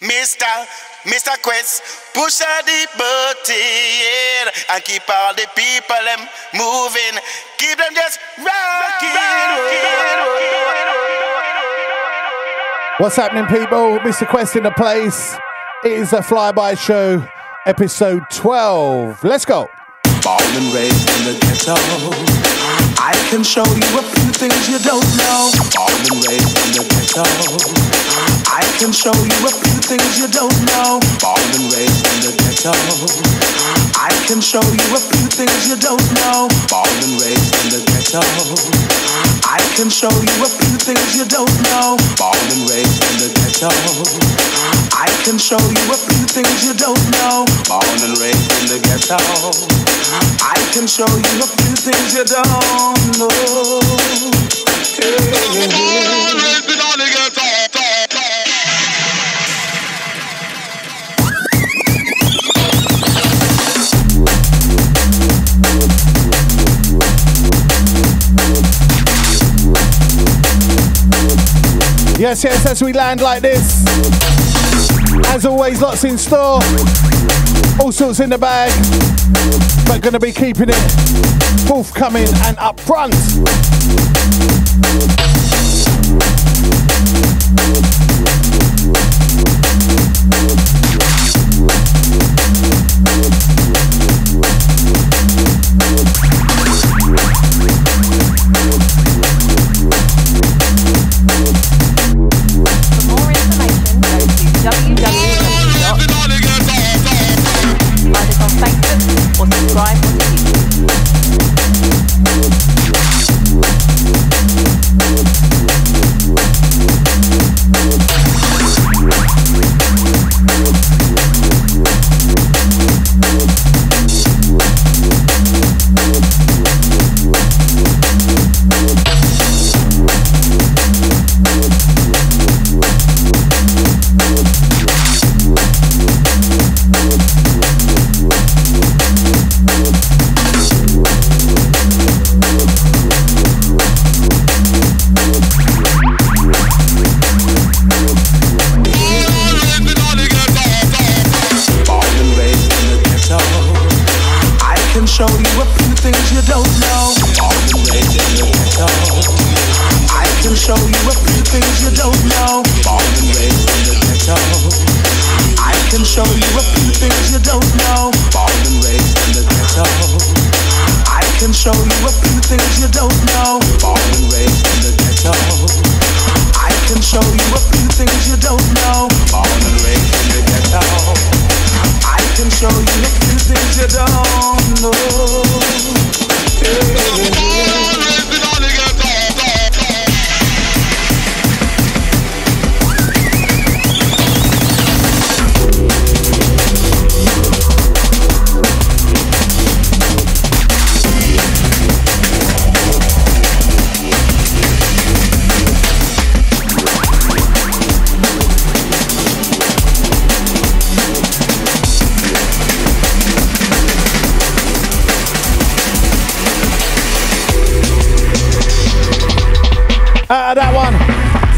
Mr. Mr. Quest, push out the button and keep all the people them moving. Keep them just rocking. What's happening, people? Mr. Quest in the place. It is a flyby show, episode 12. Let's go. Born and raised in the ghetto. I can show you a few things you don't know. Born and raised in the ghetto. I can show you a few things you don't know. Born and raised in the ghetto. I can show you a few things you don't know. Born and raised in the ghetto. I can show you a few things you don't know. Born and raised in the ghetto. I can show you a few things you don't know. Born and raised in the ghetto. I can show you a few things you don't know. Yes, yes, as we land like this. As always, lots in store. All sorts in the bag. But gonna be keeping it forthcoming and up front.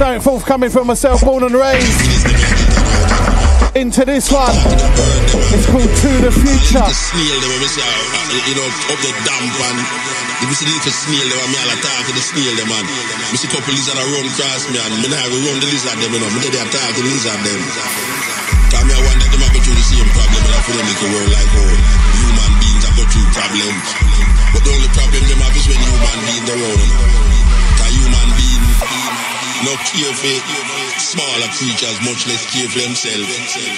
Coming from myself, born and raised. Into this one. It's called To the Future. You know, up the damp and you see the snail them, me all attack the snail them, man. Me see couple lizard run cross me and me now run the lizard them, you know. Me they attack the lizard them. Cause me I wonder them I go through the same problem, and I feel them make a world like how human beings are go through problems. But the only problem them have is when human beings around them. Cause human beings no care for smaller creatures, much less care for themselves.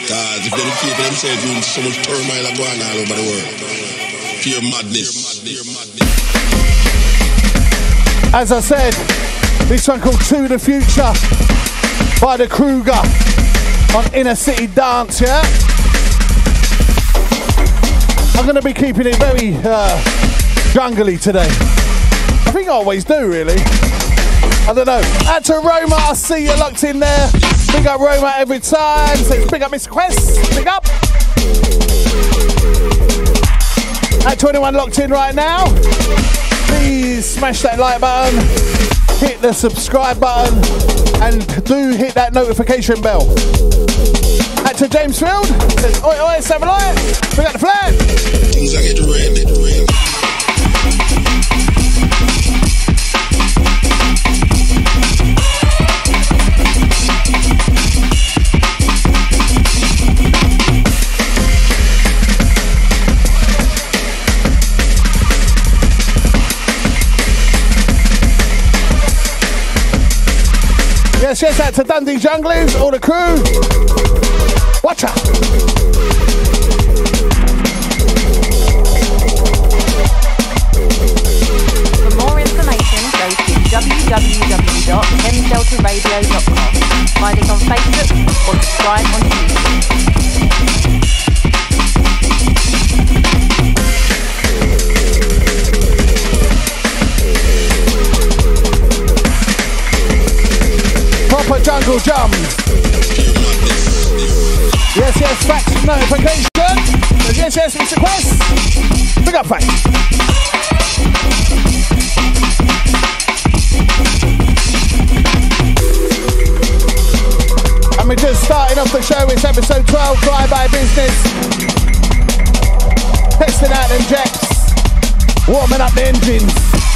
Cause if they don't care for themselves, means so much turmoil going all over the world. Pure madness. As I said, this one called To the Future by the Kruger on Inner City Dance, yeah? I'm going to be keeping it very uh, jungly today. I think I always do, really. I don't know. Out to Roma, I see you locked in there. Big up Roma every time. So big up Miss Quest. Big up. At 21 locked in right now. Please smash that like button, hit the subscribe button, and do hit that notification bell. Out to James Field. Says, oi, oi, light. We got the flag. Yes, yes, out to Dundee Junglers, all the crew. Watch out. For more information, go to www.mdeltaradio.com. Find us on Facebook or subscribe on YouTube. Jungle jump. Yes, yes, fact notification. Yes, yes, Mr. Quest. Big up fact. And we're just starting off the show. It's episode 12, Fly By Business. Testing out them jets. Warming up the engines.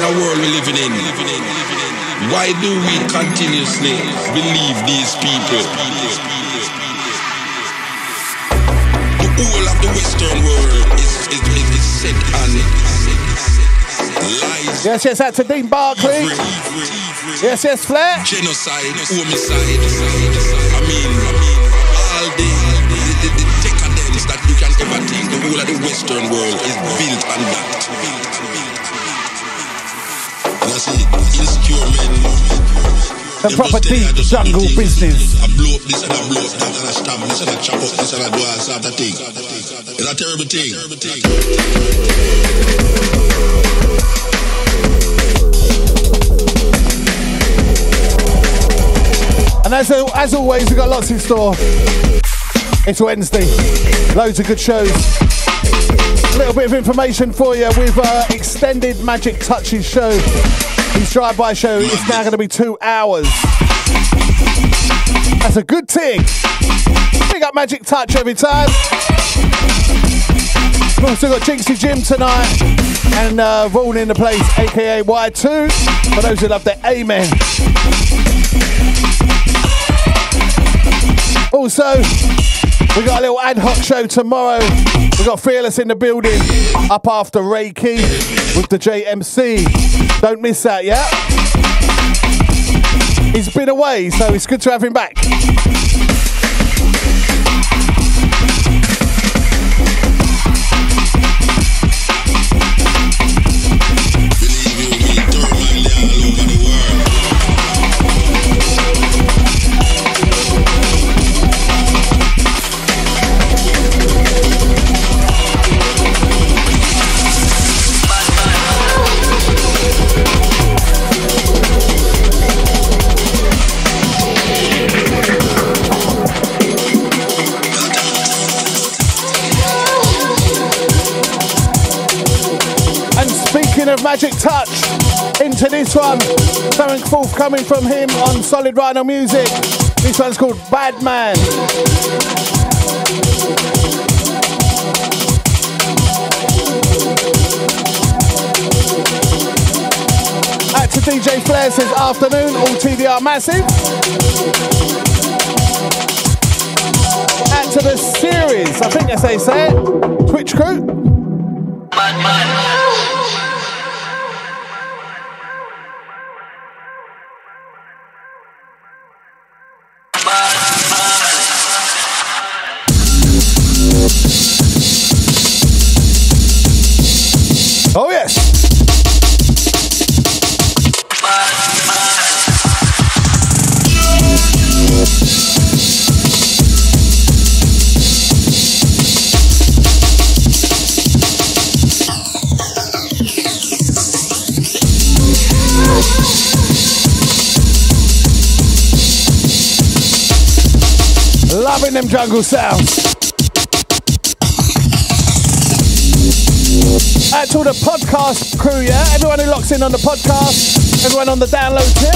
Kind of world we living in? Why do we continuously believe these people? The whole of the Western world is, is, is, is set on lies, Yes, yes, out to Dean evil, evil, Yes, yes, Flair. genocide, homicide. I mean, all the, the, the, the decadence that you can ever think, the whole of the Western world is built on that. The proper just tell you deep jungle business. I blow up this and I blow up that and I stab this and I chop up this and I do all sort of thing. It's a terrible thing. And as, as always, we've got lots in store. It's Wednesday. Loads of good shows. A little bit of information for you with uh, extended Magic Touches show. His drive-by show is now going to be two hours. That's a good thing. Big up Magic Touch every time. We've also got Jinxie Jim tonight and uh, Vaughan in the place, aka Y2. For those who love the Amen. Also, we got a little ad hoc show tomorrow. We got Fearless in the building, up after Reiki with the JMC. Don't miss that, yeah? He's been away, so it's good to have him back. Magic Touch, into this one, something forthcoming from him on Solid Rhino Music. This one's called Bad Man. Out to DJ Flair says afternoon, all TDR massive. Out to the series, I think that's how say it. Twitch crew. them jungle sounds. Out to the podcast crew, yeah? Everyone who locks in on the podcast, everyone on the download tip.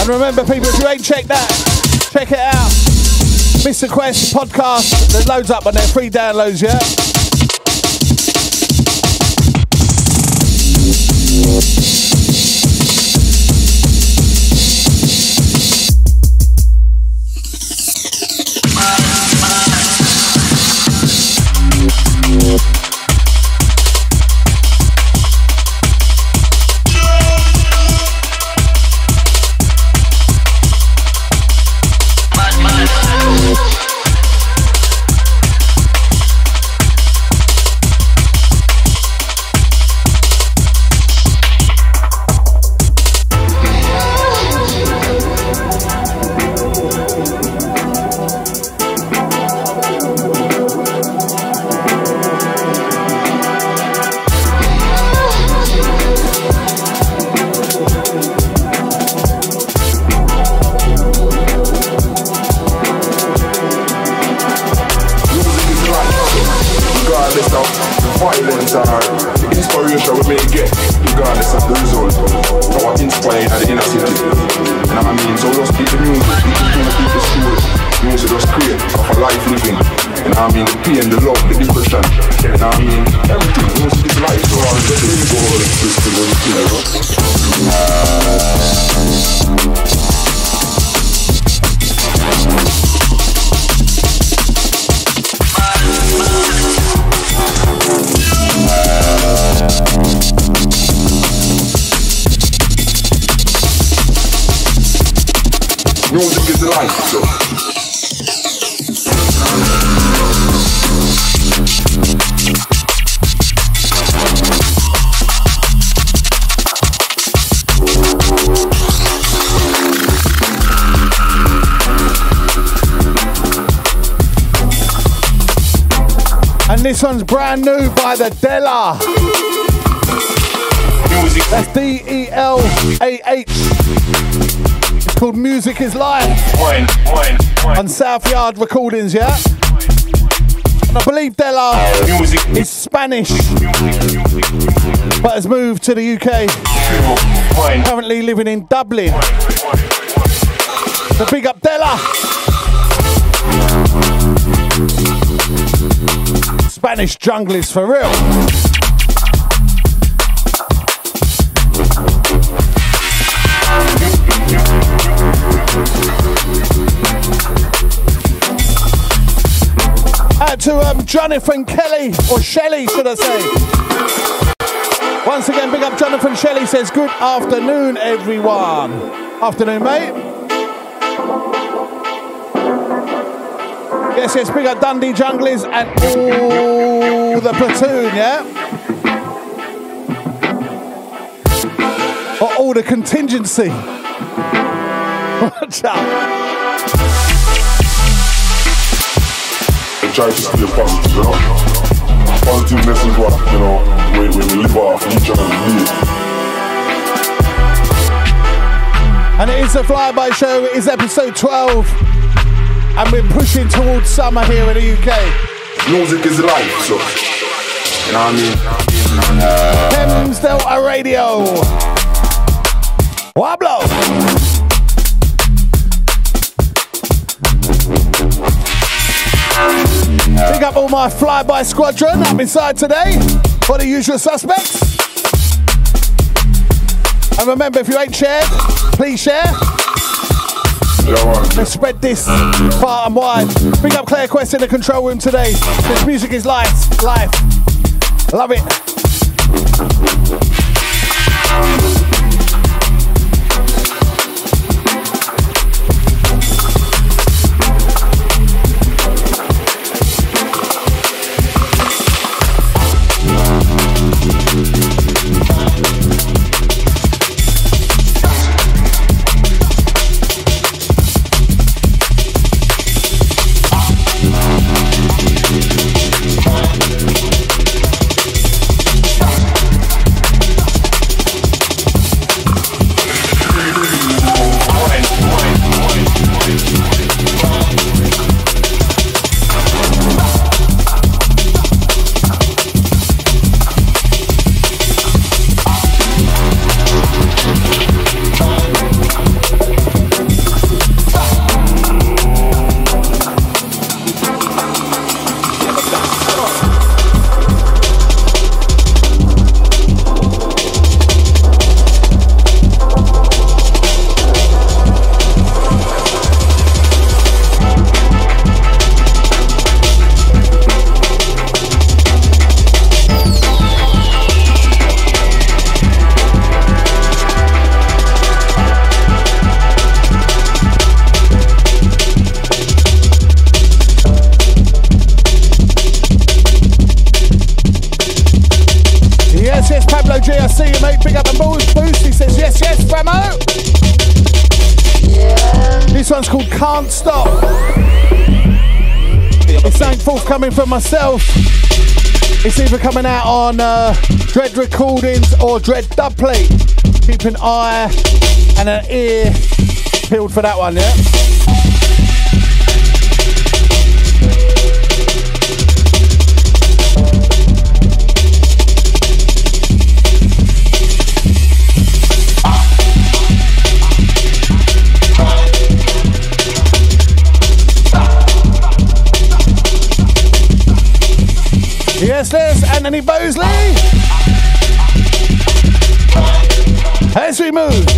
And remember, people, if you ain't checked that, check it out. Mr. Quest podcast, there's loads up on there, free downloads, yeah? One's brand new by the. Music. That's D E L A H. It's called Music is Life. On South Yard Recordings, yeah? And I believe Music. is Spanish, but has moved to the UK. Currently living in Dublin. So big up Delah. Spanish junglist for real. Out to um, Jonathan Kelly, or Shelley, should I say. Once again, big up Jonathan Shelley says, Good afternoon, everyone. Afternoon, mate. Yes, yes, big up Dundee Junglers and all the platoon, yeah? Or all the contingency. Watch out. Try to you know? What, you know, we, we, we live off each other live. And it is a flyby show. It is episode 12 and we're pushing towards summer here in the UK. Music is life, so you know what I mean. Uh, Thames Delta Radio. Wablo. Pick up all my flyby squadron. I'm inside today for the usual suspects. And remember, if you ain't shared, please share. Let's spread this far and wide. Big up Claire Quest in the control room today. This music is life, life. Love it. From myself. It's either coming out on uh, Dread Recordings or Dread Dubplate. Keep an eye and an ear peeled for that one, yeah? Fancy move.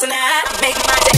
we're flying business class.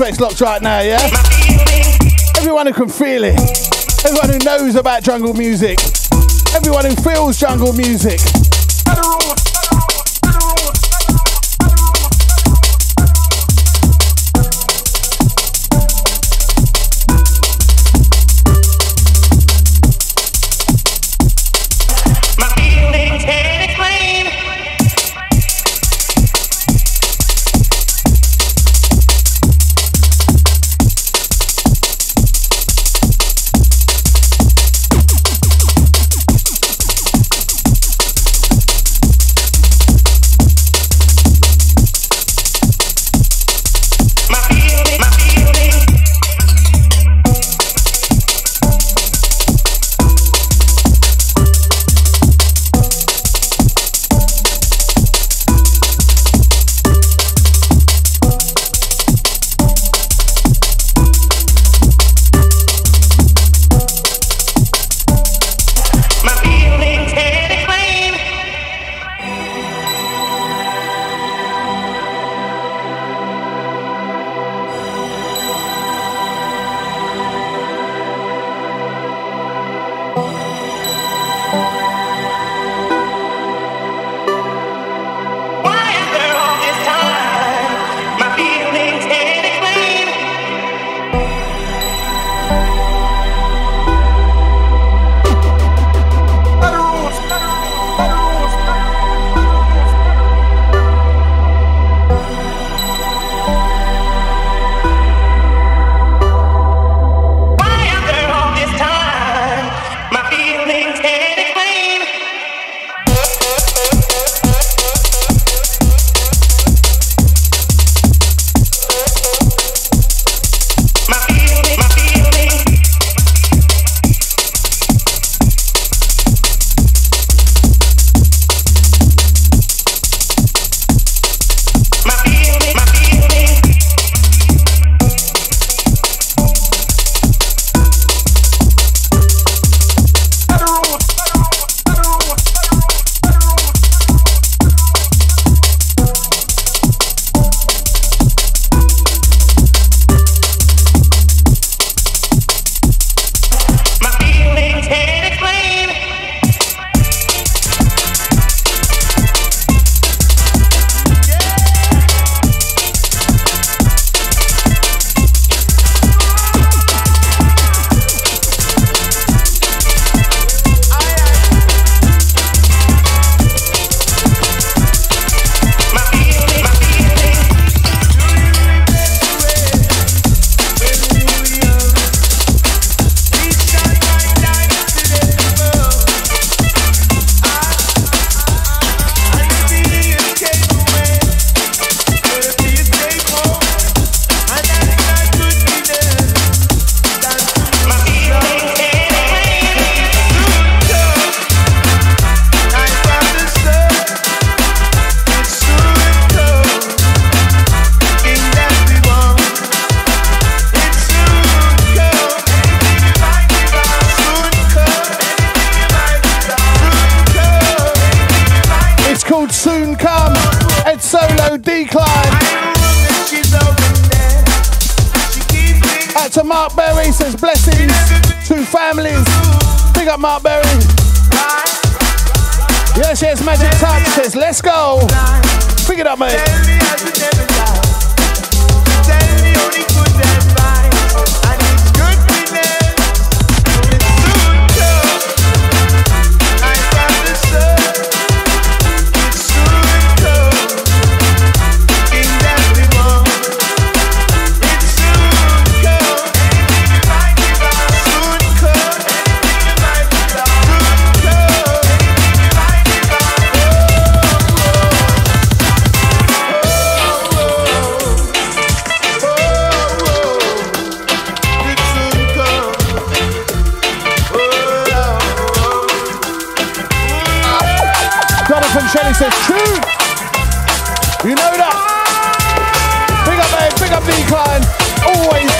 Usual locked right now, yeah? Everyone who can feel it. Everyone who knows about jungle music. Everyone who feels jungle music.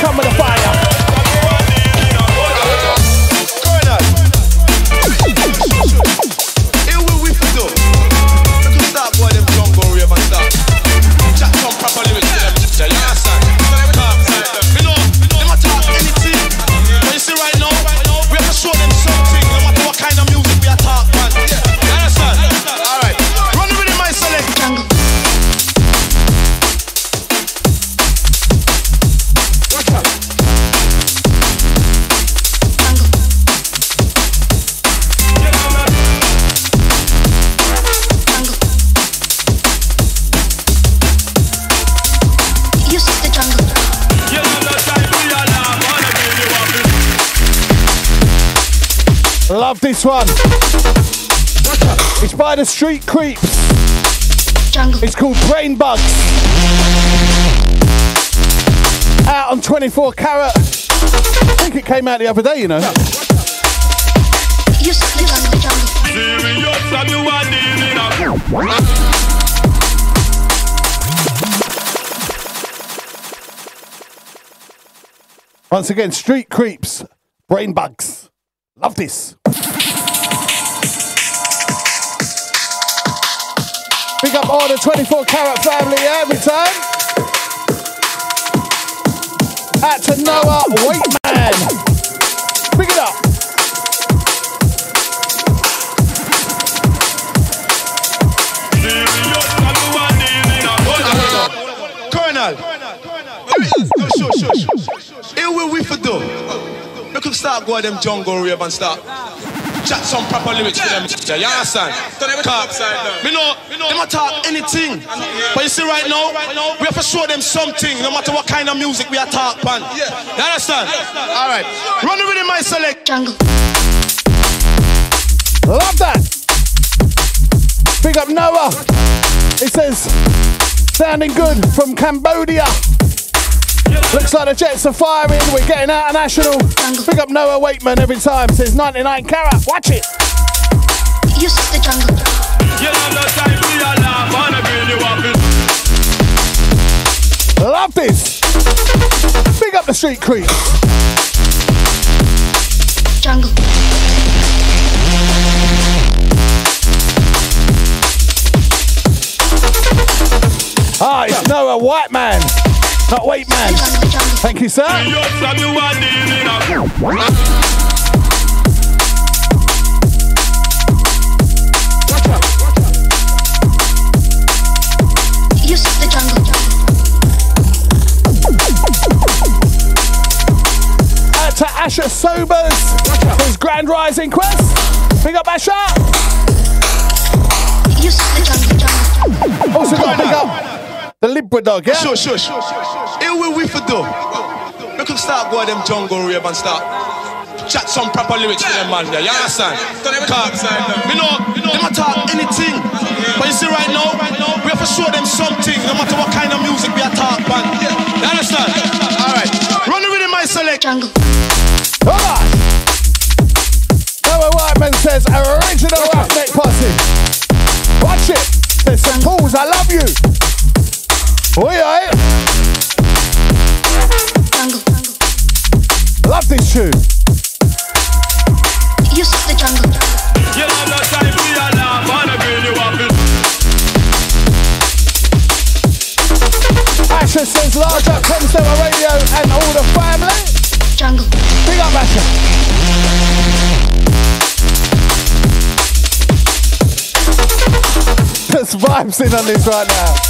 Come with a this one. It's by the Street Creeps. Jungle. It's called Brain Bugs. Out on 24 Carat. I think it came out the other day, you know. You see the jungle, jungle. Once again, Street Creeps, Brain Bugs. Love this. Big up all the 24 Carat family every time. Out to Noah Waitman. Big it up. Colonel. Here we for do. We could start going them jungle rave and start chat some proper lyrics to them. Yeah, you understand? Cause me know, they might talk anything. But you see right now, we have to show them something, no matter what kind of music we are talking. You understand? All right. Run with rhythm, my select. Jungle. Love that. Big up Noah. It says, sounding good from Cambodia. Looks like the Jets are firing. We're getting out of national. Big up Noah Waitman every time. Says 99 carat. Watch it. You see the jungle. Love this. Big up the street creep. Jungle. Ah, it's Noah White Man. Not Wait Man. Jungle, jungle. Thank you, sir. You see the jungle, jungle. Out to Asher Sobers. His Grand Rising Quest. Big up Asher. You see the jungle, jungle. Also got to big up the Libra Dog, yeah? Sure, sure, sure. Here will we for do. We could start going them jungle rave and start chat some proper lyrics to them man there. You understand? Cause me know, they might talk anything. But you see right now, we have to show them something, no matter what kind of music we are talking. about. You understand? All right. Run the rhythm, my select. Jungle. Alright. Noah Whiteman says original roughneck posse. Watch it. There's some pools. I love you. Oi, oi. Jungle, jungle. Love this tune. You see the jungle, jungle. Asher says large up Thames Delta Radio and all the family. Jungle. Big up Asher. There's vibes in on this right now.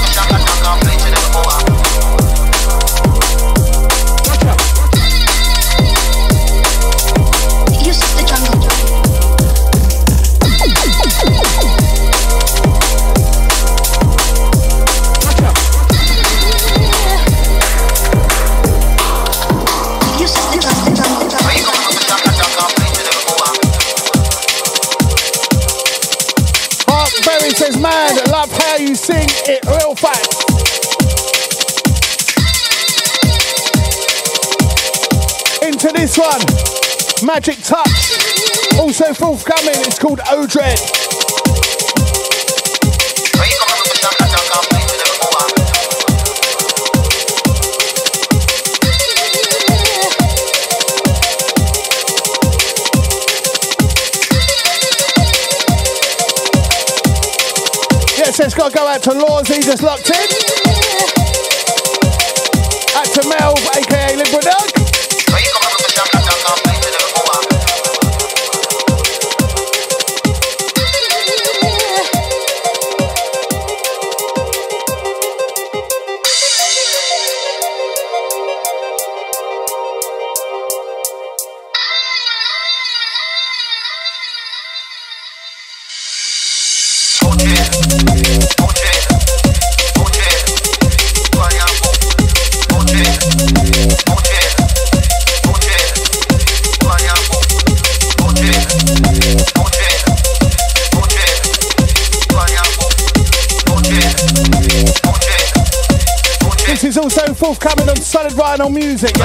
this one, Magic Touch. Also forthcoming, it's called Odred. Yes, it's got to go out to Laws, he just locked in. Out to Mel, aka Libra Vinyl Music,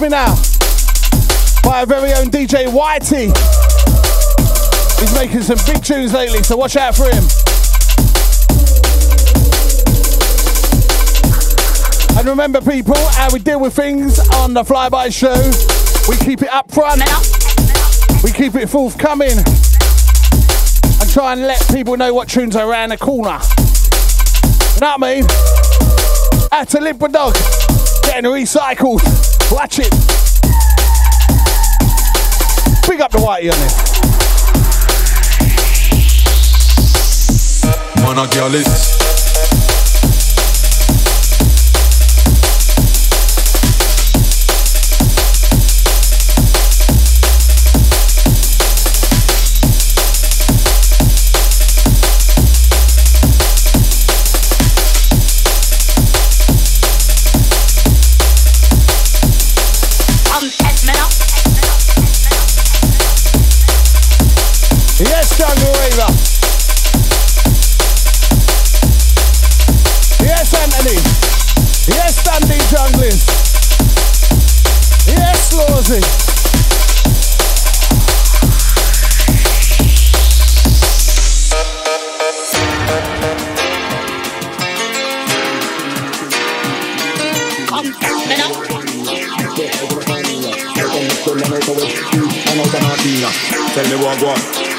Me Now by our very own DJ Whitey. He's making some big tunes lately, so watch out for him. And remember, people, how we deal with things on the Flyby Show. We keep it up front, we keep it forthcoming, and try and let people know what tunes are around the corner. You know what I mean? To Limper Dog, getting recycled. Watch it. Big up the whitey on it. Man, a girl is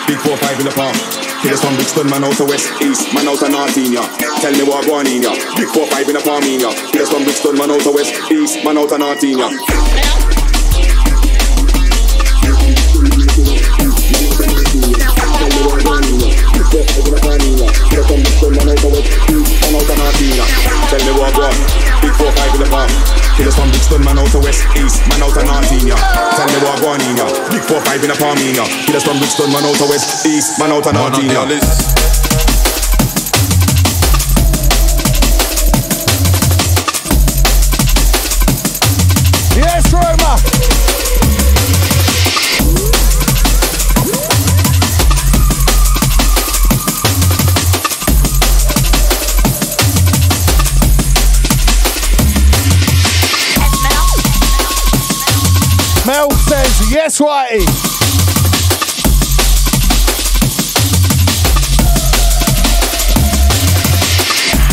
Big four five in the park. Killers from Brixton, man out to west, east, man out to north in ya. Tell me what go on in ya. Big four five in the palm in ya. Killers from Brixton, man out to west, east, man out to north in ya. Tell me what go Big four five in the palm. Killers from Brixton, man out to west, east, man out in ya. Tell me what go on in ya. Big four five in the palm in ya. Killers from Brixton, man out to west, east, man out to north Yes, Whitey.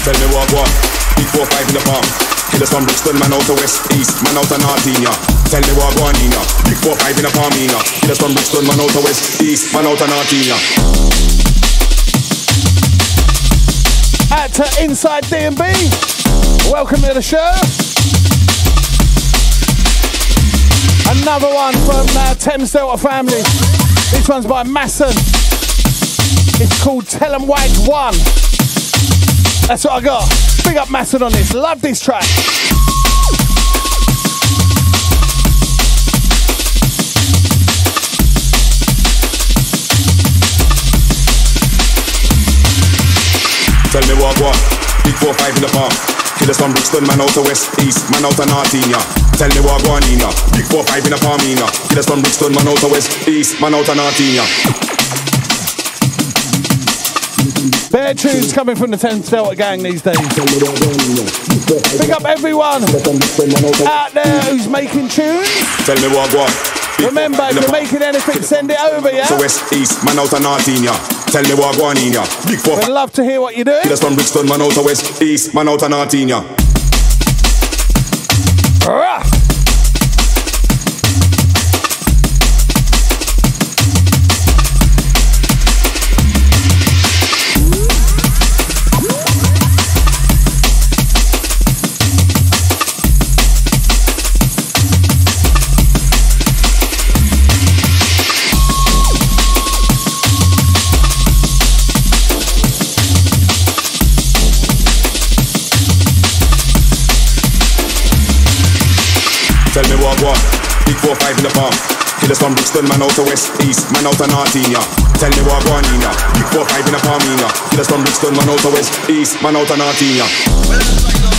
Tell me what what. Big four five in the palm. Killers from Brixton, man out to west east, man out to north in ya. Tell me what in ya. Big four five in the palm in ya. Killers from Brixton, man out to west east, man out to north in ya. Out to Inside DMB. Welcome to the show. Another one from uh, Thames Delta family. This one's by Masson. It's called Tell 'em White One. That's what I got. Big up Masson on this. Love this track. Tell me what what. Big four five in the palm. Killers from Brixton, man out to west east, man out to north in. Tell me what going in ya. Big four five in the palm in ya. Killers from Brixton, man out to west east, man out to north in ya. Tunes coming from the Thames Delta gang these days. Big up everyone out there who's making tunes. Tell me what what. Remember, if you're making anything, send it over, yeah? To west east, man out to north in ya. Tell me what going in ya. Big four We'd love to hear what you're doing. Killers from Brixton, man out to west east, man out to north in ya. Rah! Tell what. Big four five in the palm. Killers from Brixton, man out to west east, man out to north in ya. Tell me what going in ya. Big four five in the palm in ya. Killers from Brixton, man out to west east, man out to north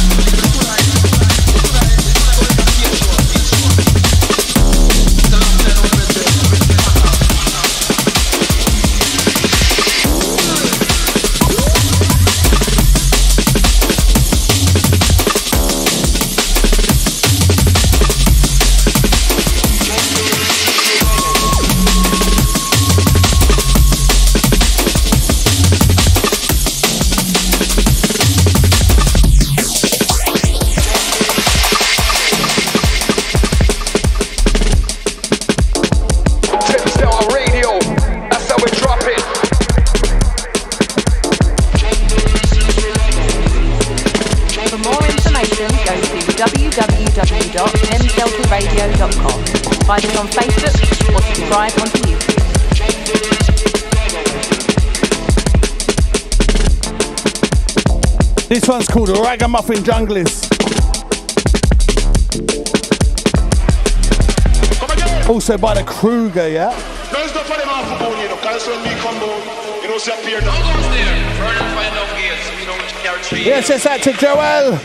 This one's called Ragamuffin Junglers. Also by the Kruger, yeah? No, it's not for them off bone, you know, because when we come down, you know, see a peer down. Yes, yes, out to Joel.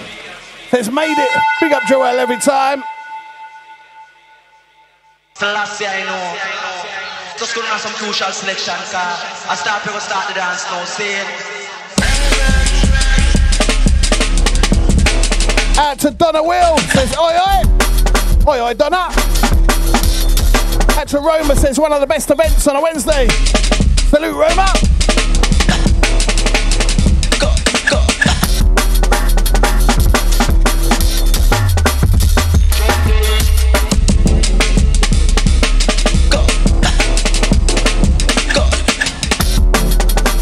Has made it. Big up Joel every time. Selassie, I know. Just gonna have some crucial selection, car. I start people start the dance now, saying. Out to Donna Will. Says, oi, oi. Oi, oi, Donna. Out to Roma. Says, one of the best events on a Wednesday. Salute, Roma.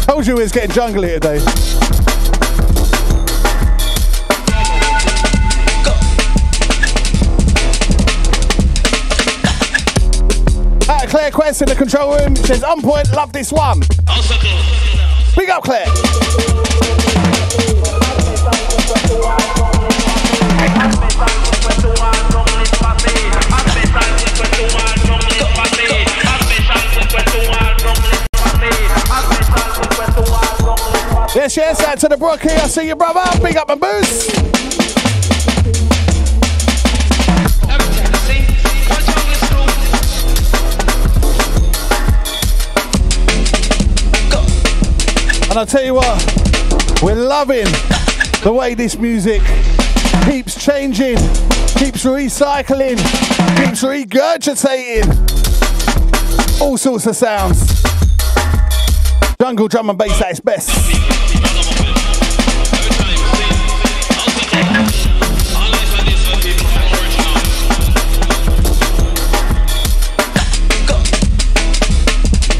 Told you was getting jungly today. Out of Claire Quest in the control room. Says, on point, love this one. Big up, Claire. Yes, yes, out to the Brookie. I see you, brother. Big up my boots. And I'll tell you what, we're loving the way this music keeps changing, keeps recycling, keeps regurgitating. All sorts of sounds. Jungle drum and bass at its best.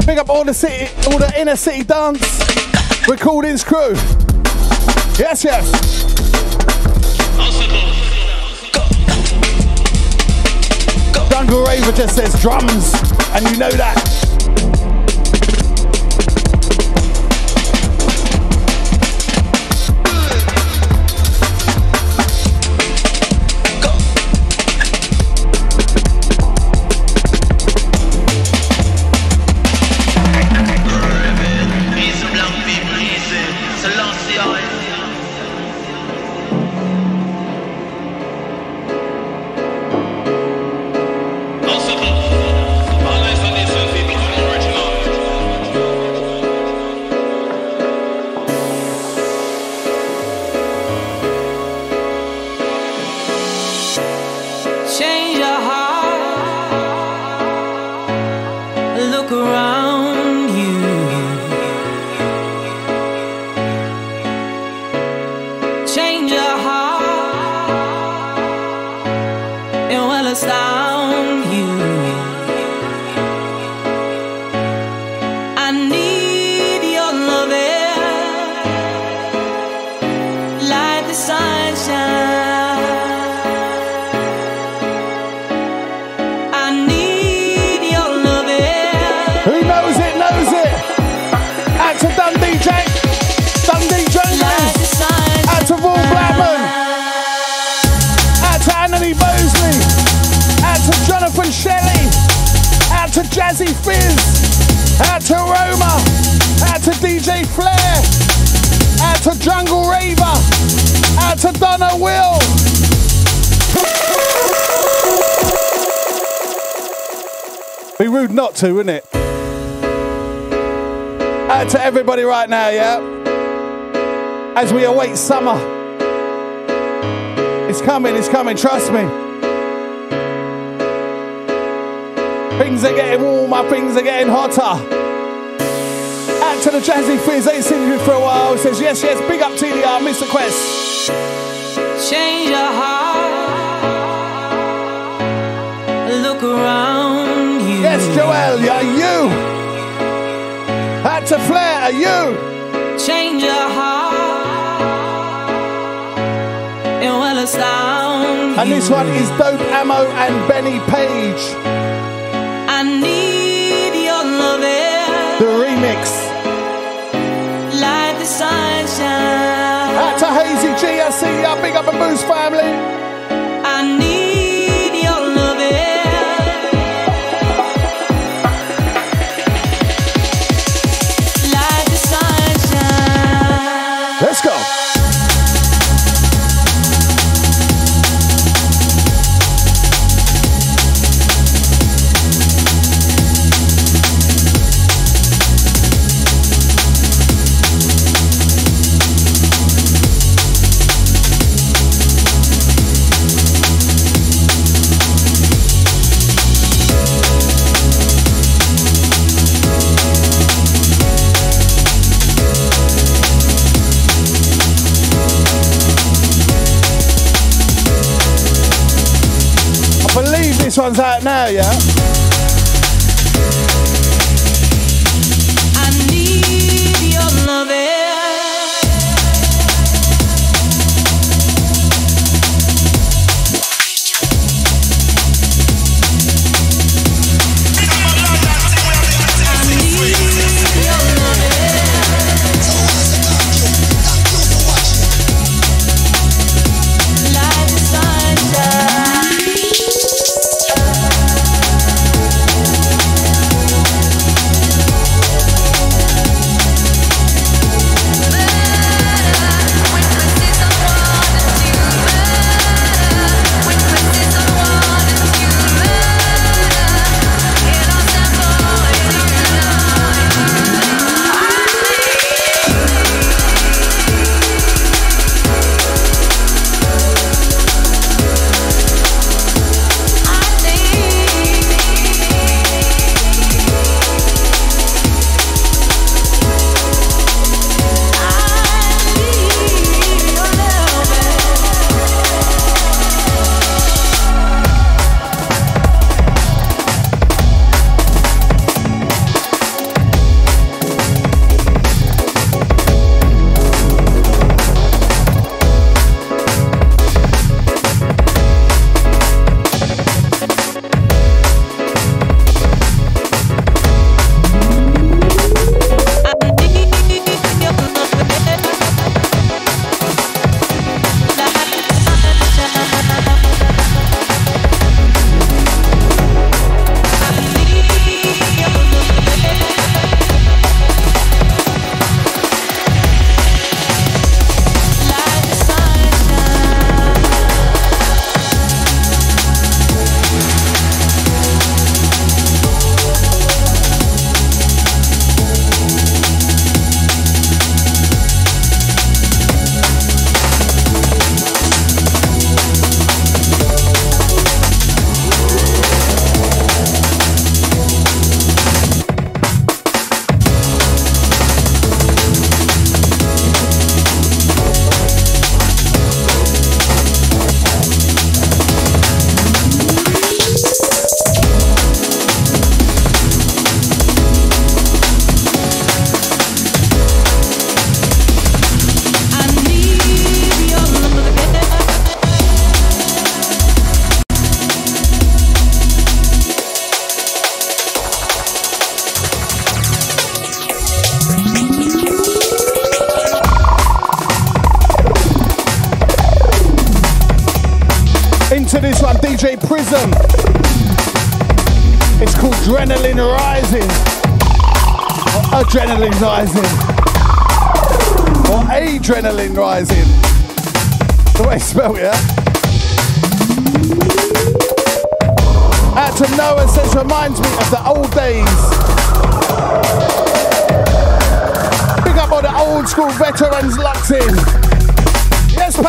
Big up all the city, all the inner city dance recordings crew. Yes, yes. Jungle Raver just says drums, and you know that. Not to, wouldn't it? Out to everybody right now, yeah? As we await summer. It's coming, it's coming, trust me. Things are getting warmer, things are getting hotter. Out to the Jazzy Fizz, ain't seen you for a while. Says, yes, yes, big up TDR, uh, Mr. Quest. Change your heart. Look around. Joel, are you? Had to flare, are you? Change your heart. It will astound And this one is Dope Ammo and Benny Page. I need your loving. The remix. Like the sunshine. Out to Hazy G, I see ya. Big up a Boost family. One's out now, yeah?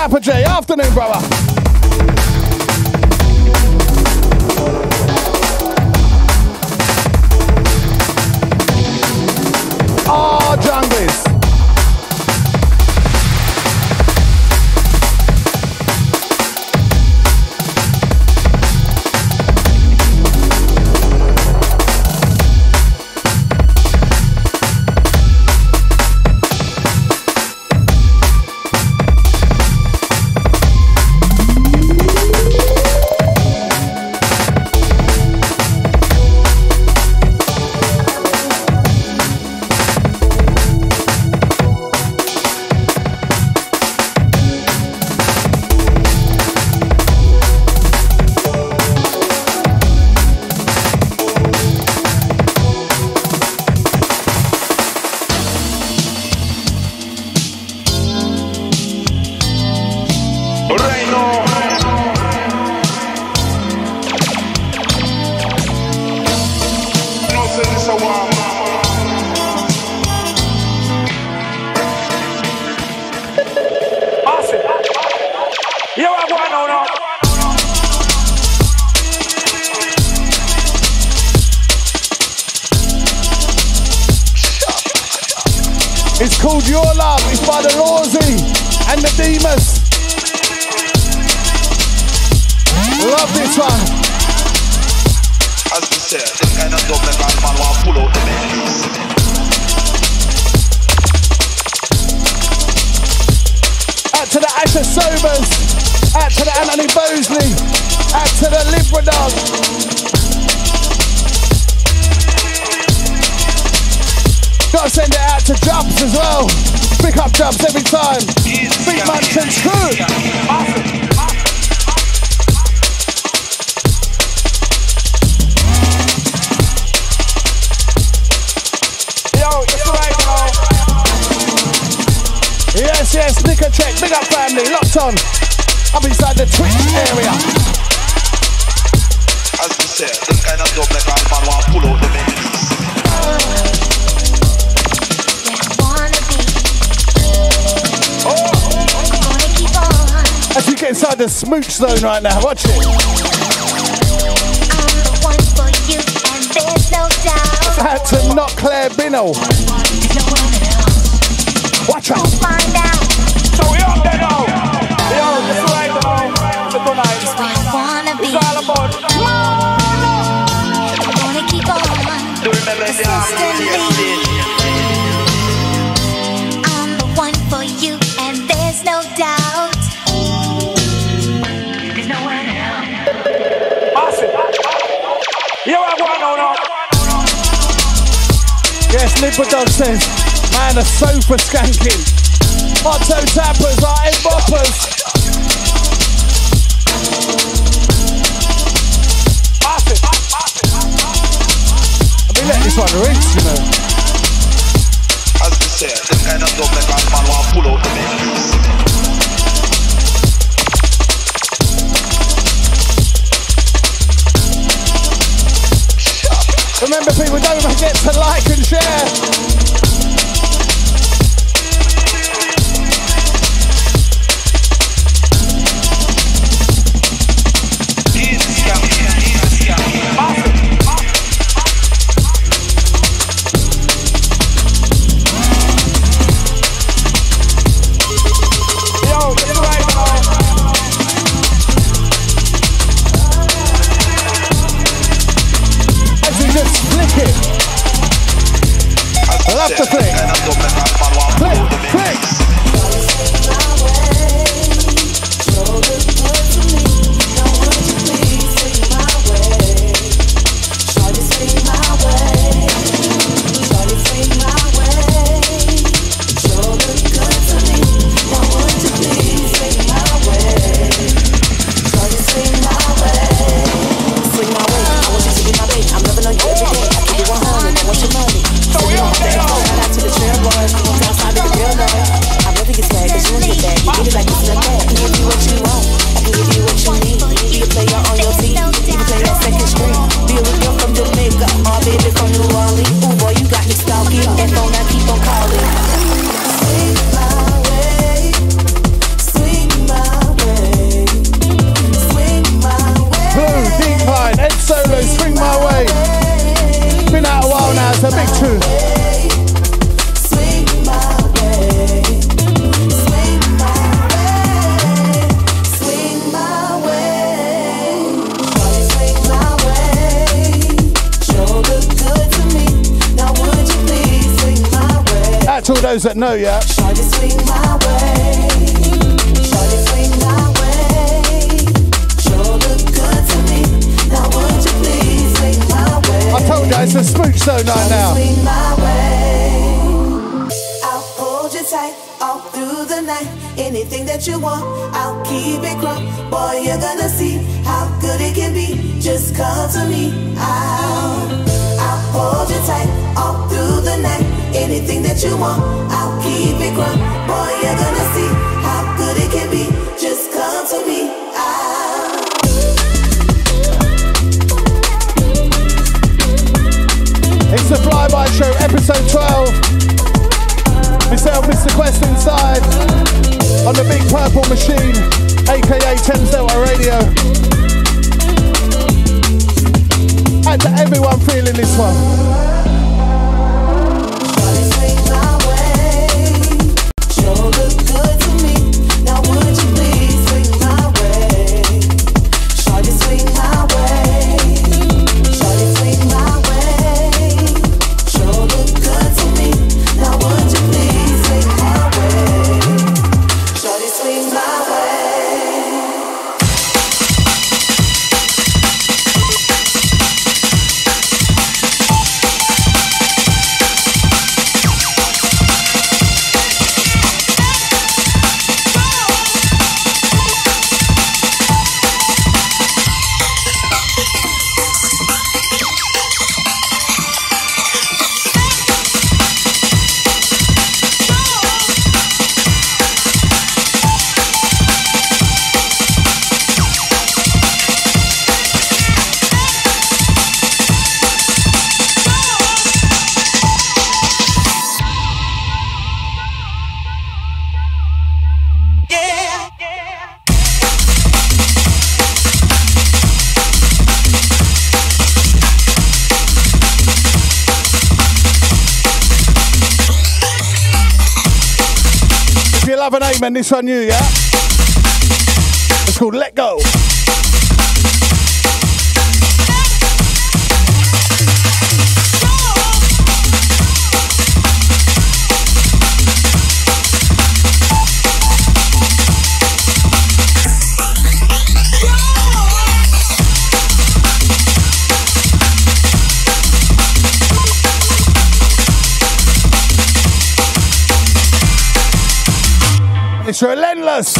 Papa. Afternoon, brother. Yes, yes, Nicker check. Big up family. Locked on. Up inside the Twitch area. As we said, this kind of dub make a man want pull out the Bentleys. As you get inside the smooch zone right now, watch it. Out to not Claire Binnell. Watch out. So we up there now. Yo, it's right now. For tonight. It's all about. Do you remember the I'm the one for you, and there's no doubt. There's no one else. Awesome. Yes, Liberdog says, man, a sofa skanking. Motto tappers are head boppers. Let me let this one rinse, you know. As we said, this kind of dub make a man pull out the Bentleys. Remember, people, don't forget to like and share. Those that know, yeah. I told you it's a smooch zone right now. I'll hold you tight all through the night. Anything that you want, I'll keep it. Boy, you're gonna see how good it can be. Just come to me. I'll, I'll hold you tight all through the night. Anything that you want, I'll keep it. Boy, you're gonna see how good it can be. Just come to me. It's the Flyby Show, episode 12. Myself, Mr. Quest inside on the big purple machine, aka Thames Delta Radio. And to everyone feeling this one. This on you, yeah? It's called Let Go. It's relentless.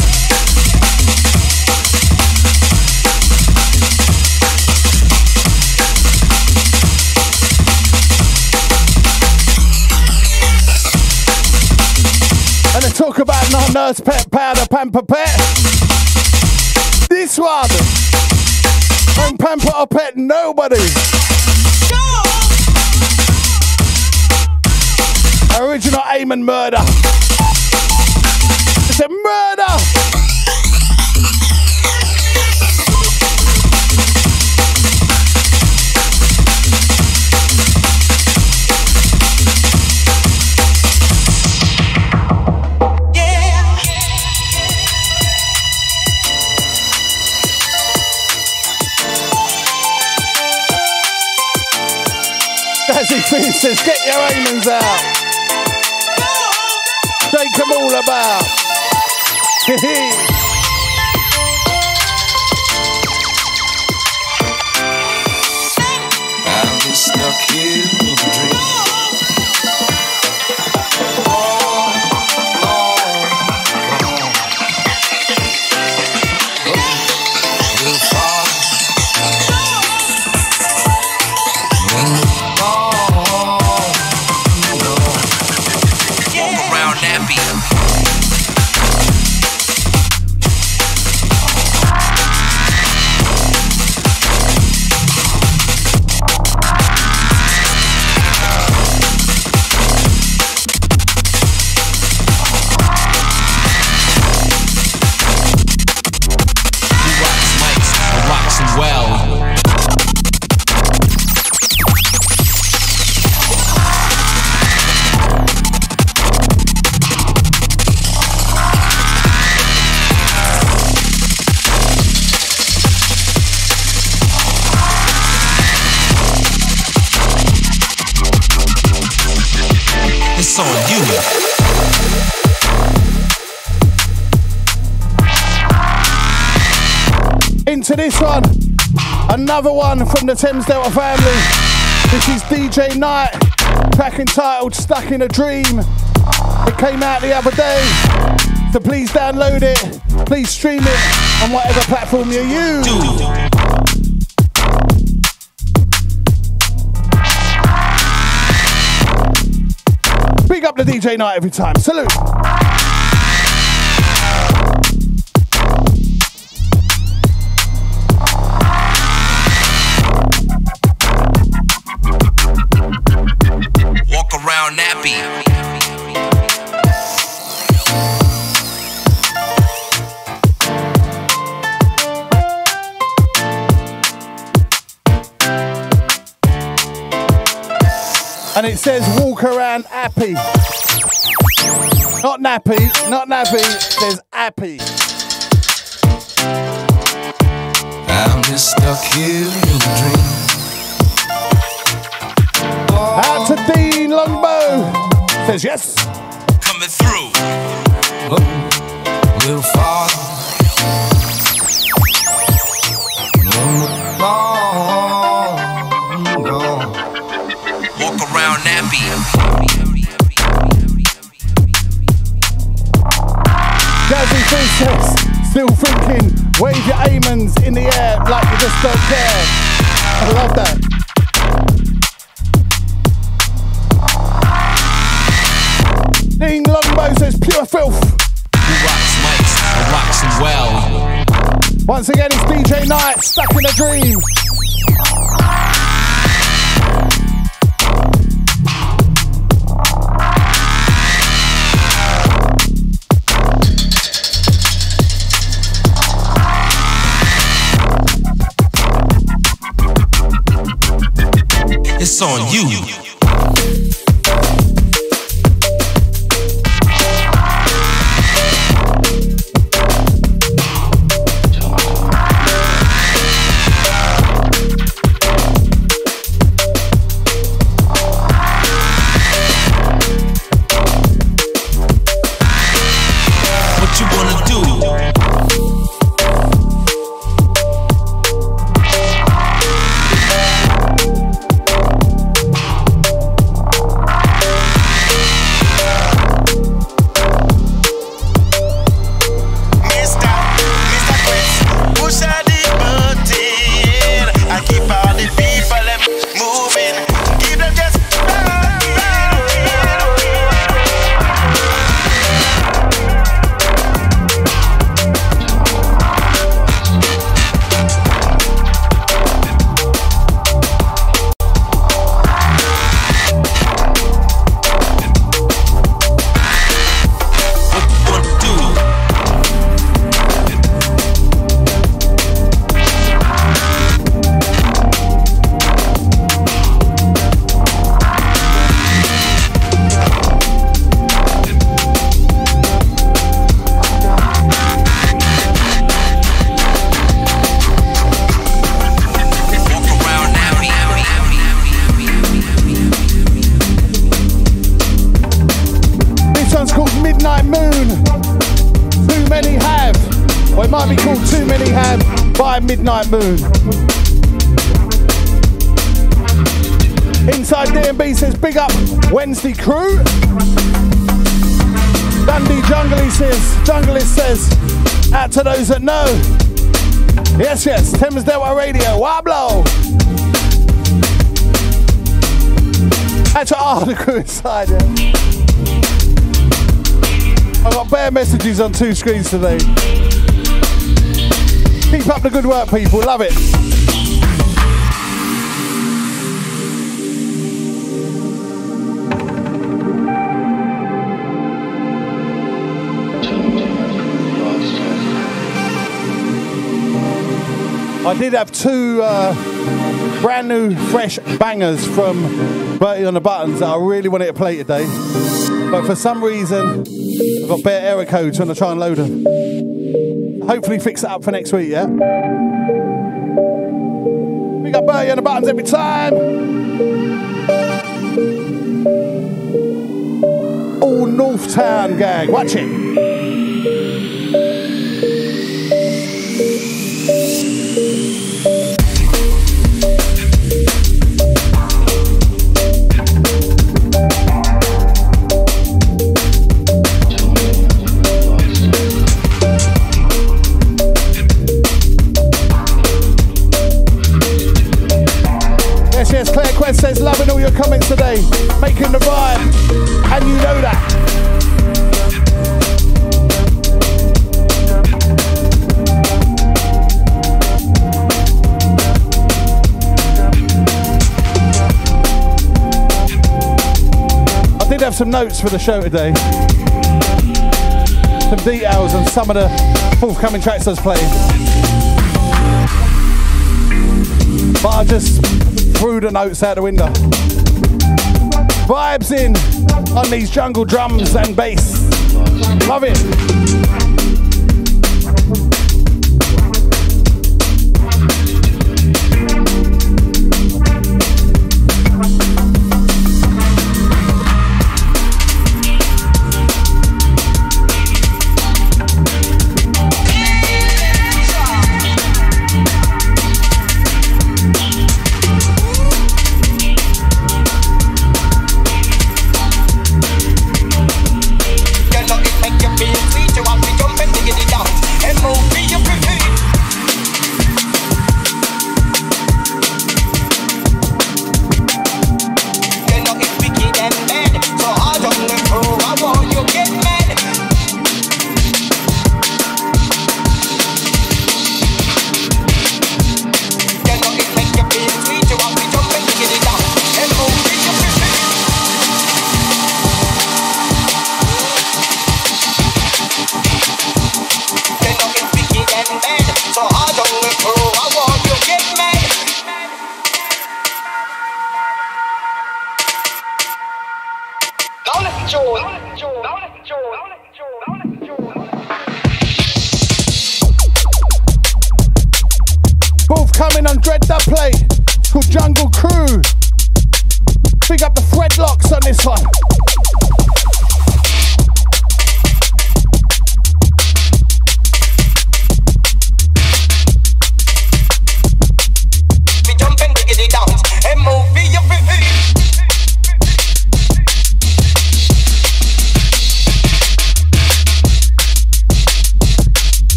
And they talk about not nurse pet powder pamper pet. This one. Don't pamper or pet nobody. Original aim and murder. Another one from the Thames Delta family. This is DJ Knight, track entitled Stuck in a Dream. It came out the other day, so please download it. Please stream it on whatever platform you use. Big up the DJ Night every time. Salute. And it says walk around happy. Not nappy, not nappy, says happy. I'm just stuck here in a dream. Out to Dean Longbow. Says yes. Coming through. A little farther. Long nappy. Jazzy says, still thinking, wave your amens in the air like you just don't care. I love that. Dean Longbow says, pure filth. Who rocks mics and rocks them well. Once again, it's DJ Knight, stuck in a dream. On you. Midnight Moon. Inside DMB says big up Wednesday crew. Dundee Jungley says, Junglist says, out to those that know. Yes, yes, Thames Delta Radio, Wablo. To all the crew inside, yeah. I've got bare messages on two screens today. Keep up the good work, people. Love it. I did have two uh, brand new, fresh bangers from Bertie on the Buttons that I really wanted to play today. But for some reason, I've got bare error codes when I try and load them. Hopefully, fix it up for next week, yeah? We got Bertie on the Buttons every time. All North Town gang, watch it. some notes for the show today. Some details and some of the forthcoming tracks I was playing. But I just threw the notes out the window. Vibes in on these jungle drums and bass. Love it.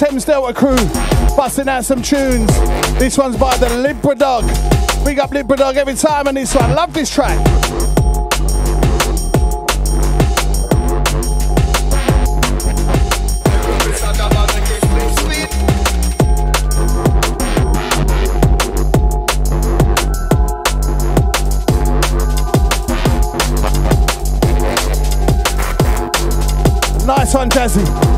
Thames Delta crew busting out some tunes. This one's by the Libra Dog. Big up Libra Dog every time on this one. Love this track. Nice one, Jazzy.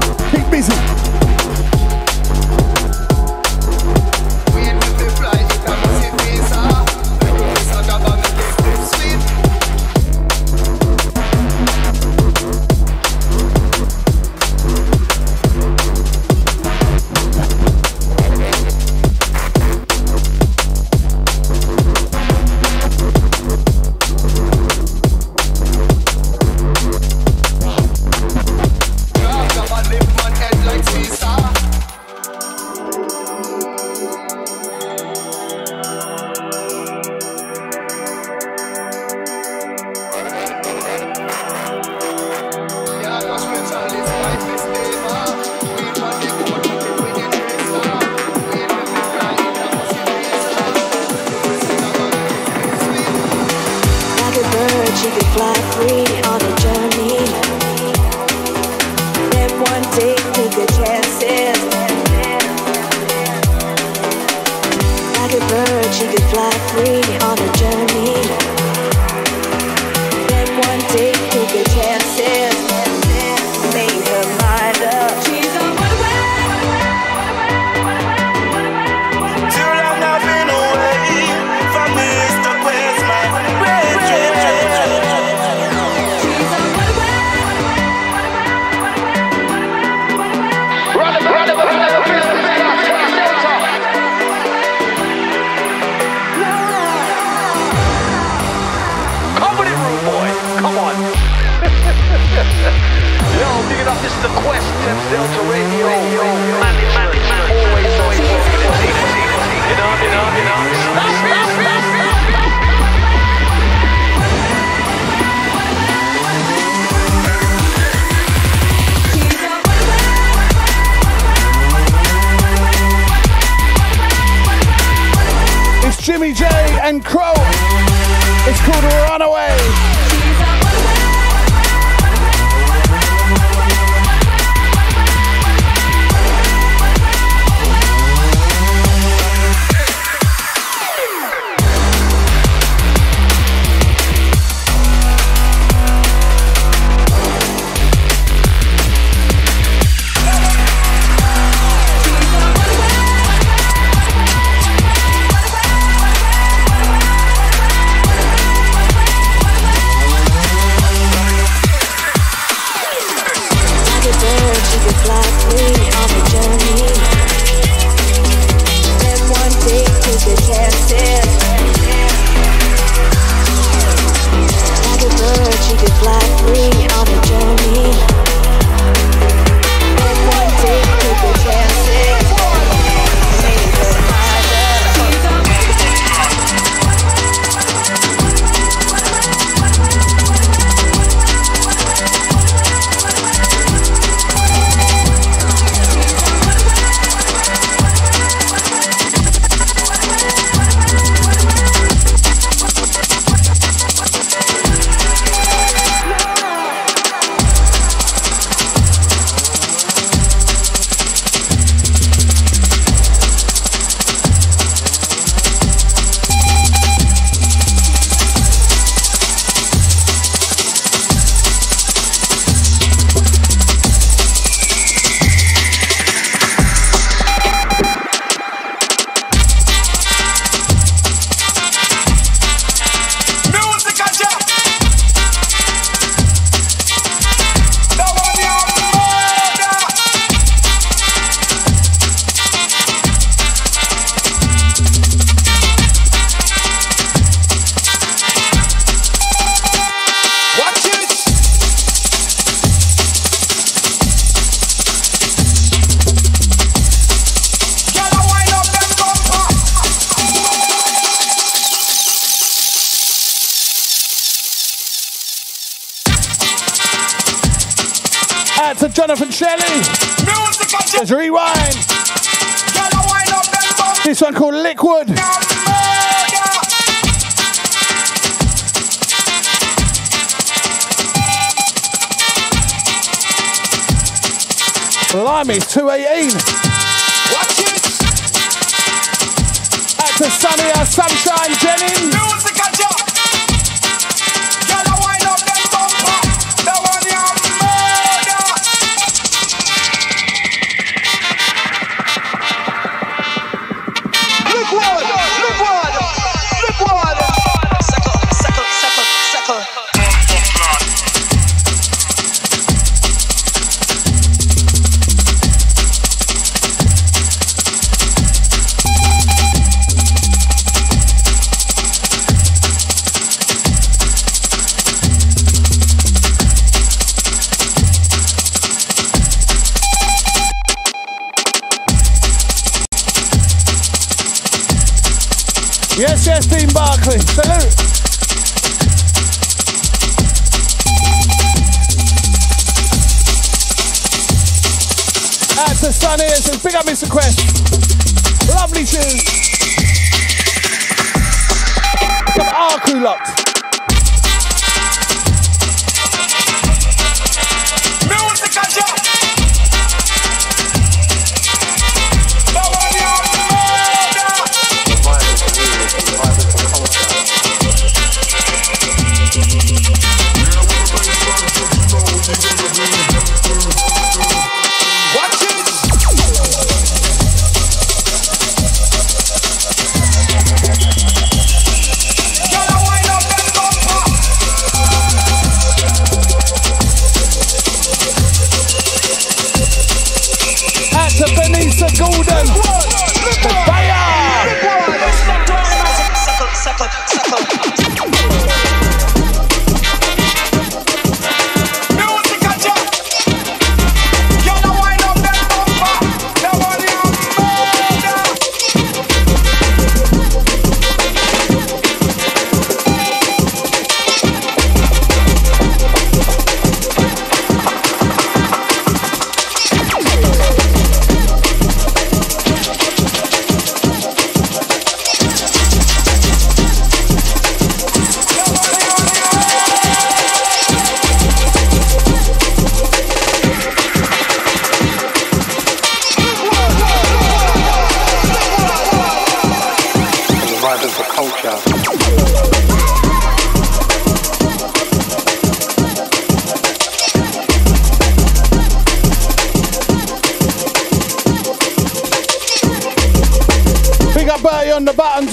Jimmy J and Crow. It's called Runaway. Miami's 218. Out to Sunny and some big up Mr. Quest. Lovely tunes. Some R locked.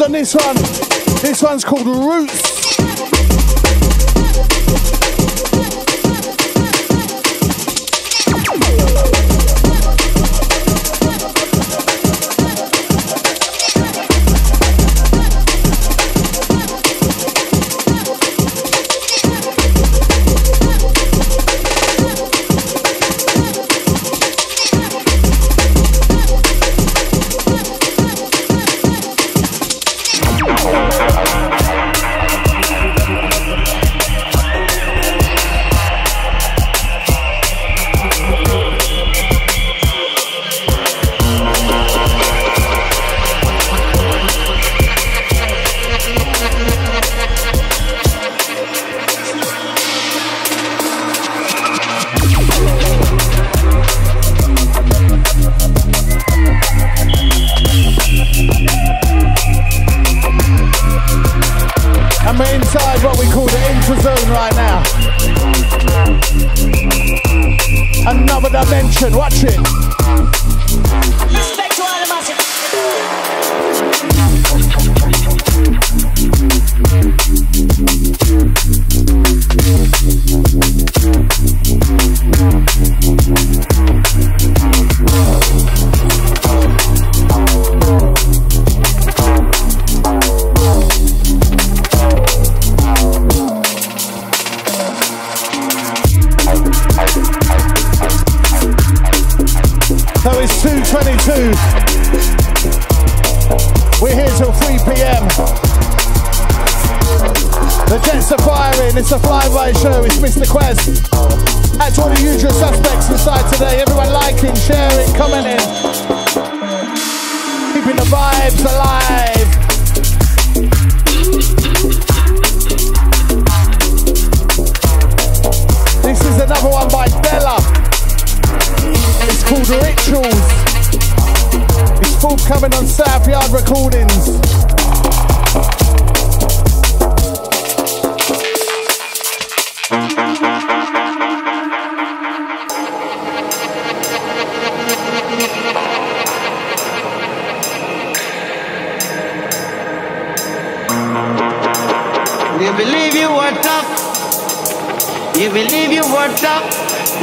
on this one. This one's called Roots. That's all the usual suspects inside today. Everyone liking, sharing, commenting. Keeping the vibes alive. This is another one by Bella. It's called Rituals. It's forthcoming on South Yard Recordings. You believe you were tough.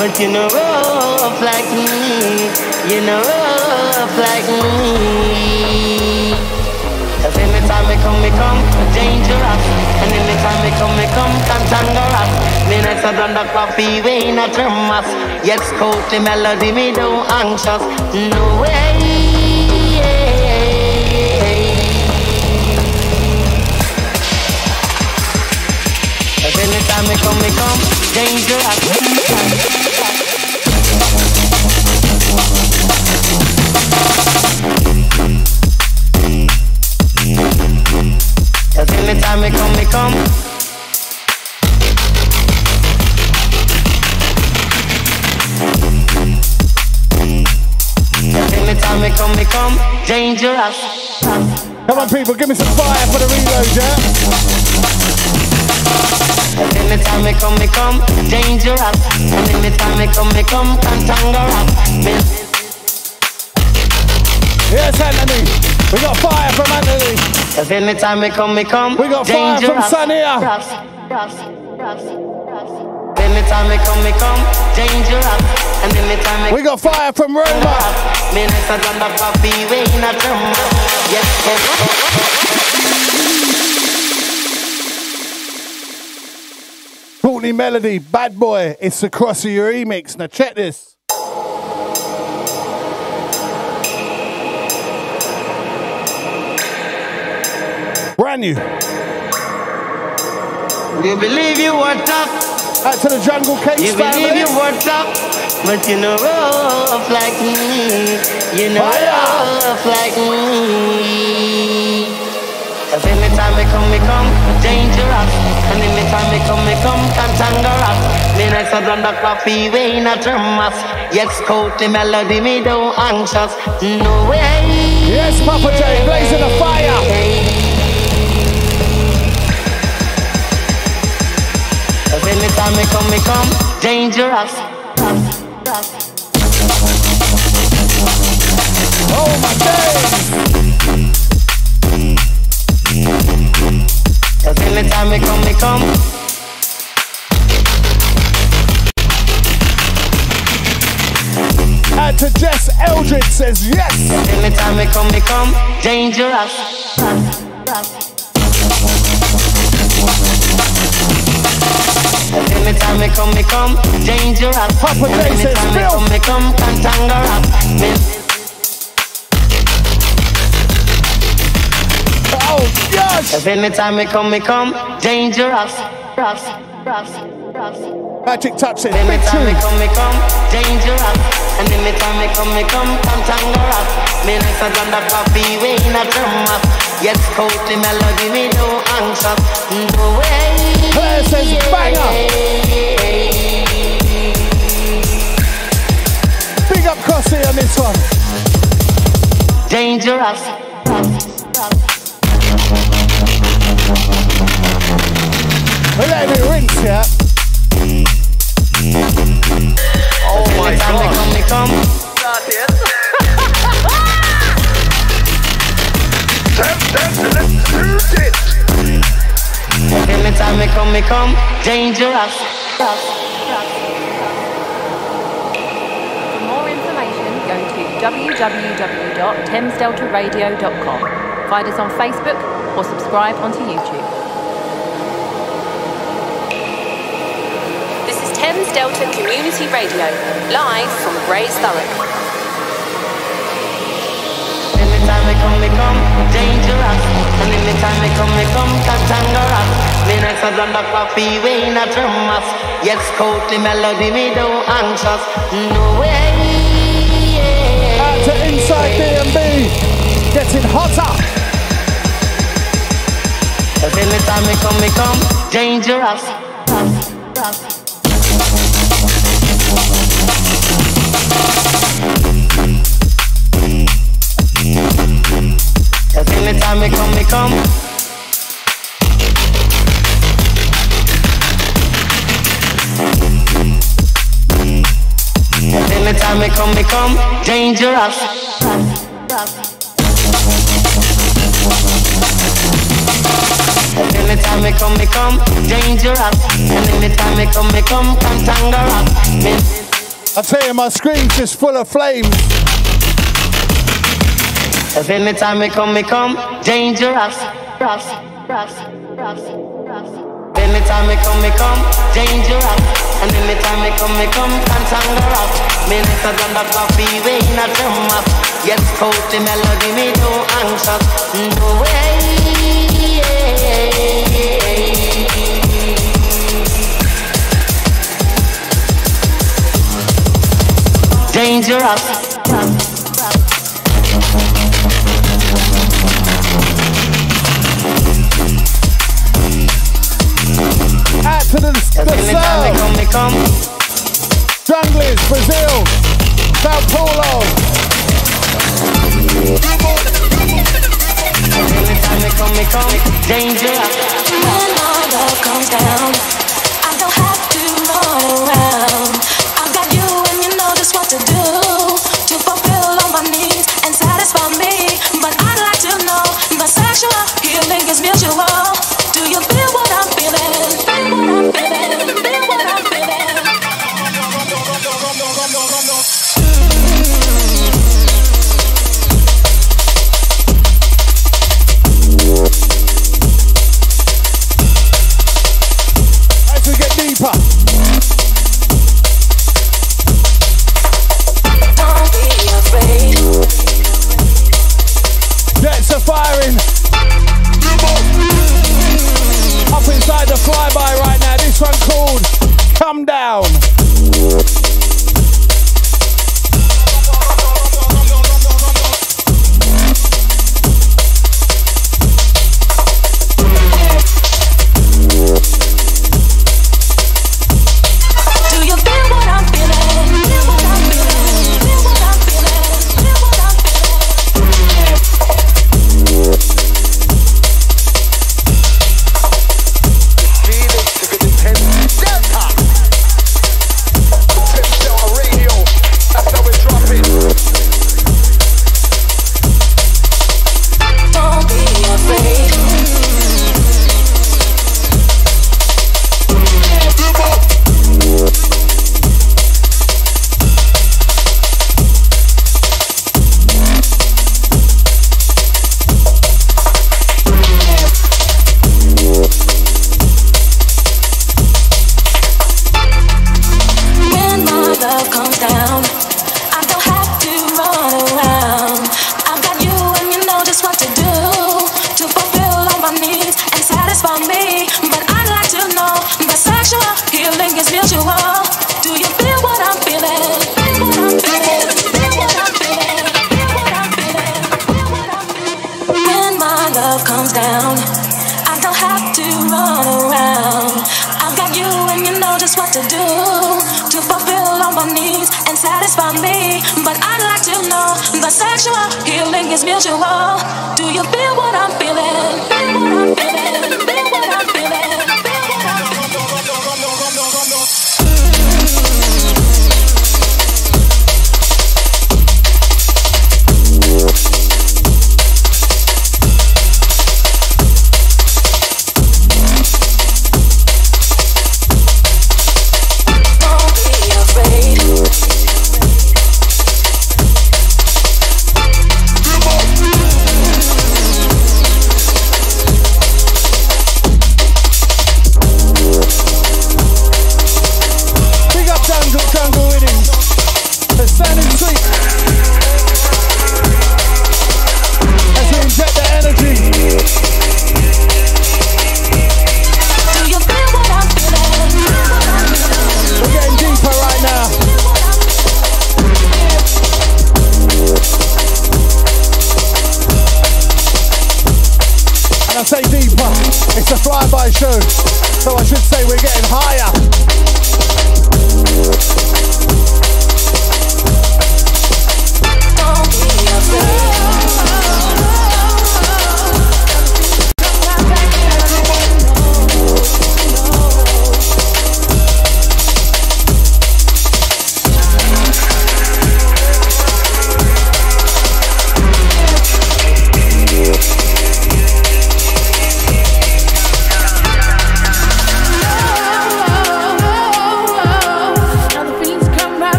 But you know rough like me. You know rough like me. Cause anytime me come, me come, dangerous. And anytime me come, me come, cantangerous. Me next to done the coffee, we in a thermos. Yes, Courtney Melody, me don't anxious. No way. Anytime me come, me come, Come on, people, give me some fire for the reload, yeah? Anytime me come, me come, dangerous. And anytime me come, me come, cantangerous. Yes, Anthony. We got fire from Anthony. Cause anytime me come, me come. We got fire from. Sania. Anytime me come, me come, dangerous. And anytime me We got fire from Roma. Me to done the coffee, we in a drum. Yes, yes. Courtney Melody, Bad Boy. It's the cross of your remix. Now check this. Brand new. You believe you were tough. Out to the Jungle Cakes You family. believe you were tough. But you know rough like me. You know rough like me. Cause anytime me come, me come, dangerous. And anytime me come, me come, cantangerous. Me next to done the coffee, we in a thermos. Yes, Courtney Melody, me don't anxious. No way. Yes, Papa J, blazing the fire. Cause anytime me come, me come, dangerous. Oh my days. Cause anytime me come, me come. Out to Jess Eldred says yes. Anytime me come, me come, dangerous. Anytime me come, me come, dangerous. Papa J says Anytime me Phil. come, me come, cantangerous. Oh. Cause anytime me come, me come, dangerous. Ras, ras, ras. Magic touch big Anytime me tune. come, me come, dangerous. And anytime me come, me come, cantangerous. Me nice a the coffee, we in a thermos. Yes, coat the melody, me no anxious. No way. Claire says banger. Big up Crossy on this one. Dangerous. We're letting rinse, yeah? Oh my god. Me come, me come. Anytime me come, me come, dangerous. For more information, go to www.thamesdeltaradio.com. Find us on Facebook or subscribe onto YouTube. Thames Delta Community Radio, live from Grays Thurrock. Anytime me come, me come, dangerous. And anytime me come, me come Katangara. Me nice as on the coffee, way in a thermos. Yes, Courtney Melody, me don't anxious. No way. Out to Inside DMB, getting hotter. Cause anytime me come, me come dangerous. Anytime me come, me come. Anytime me come, me come dangerous. Anytime me come, me come dangerous. Anytime me come, me come cantangerous. I tell you, my screen's just full of flames. Cause anytime me come, me come dangerous. Ras, ras, ras. Anytime me come, me come dangerous. And anytime me come, me come cantangerous. Me nicer than the coffee way in a thermos. Yes, coat the melody, me no anxious. No way. Dangerous. Out to the, the Anytime south. come. Junglers, Brazil, Sao Paulo. Anytime me come, me come. Dangerous. When my love comes down, I don't have to run around. I've got you and you know just what to do to fulfill all my needs and satisfy me. But I'd like to know the sexual healing is mutual.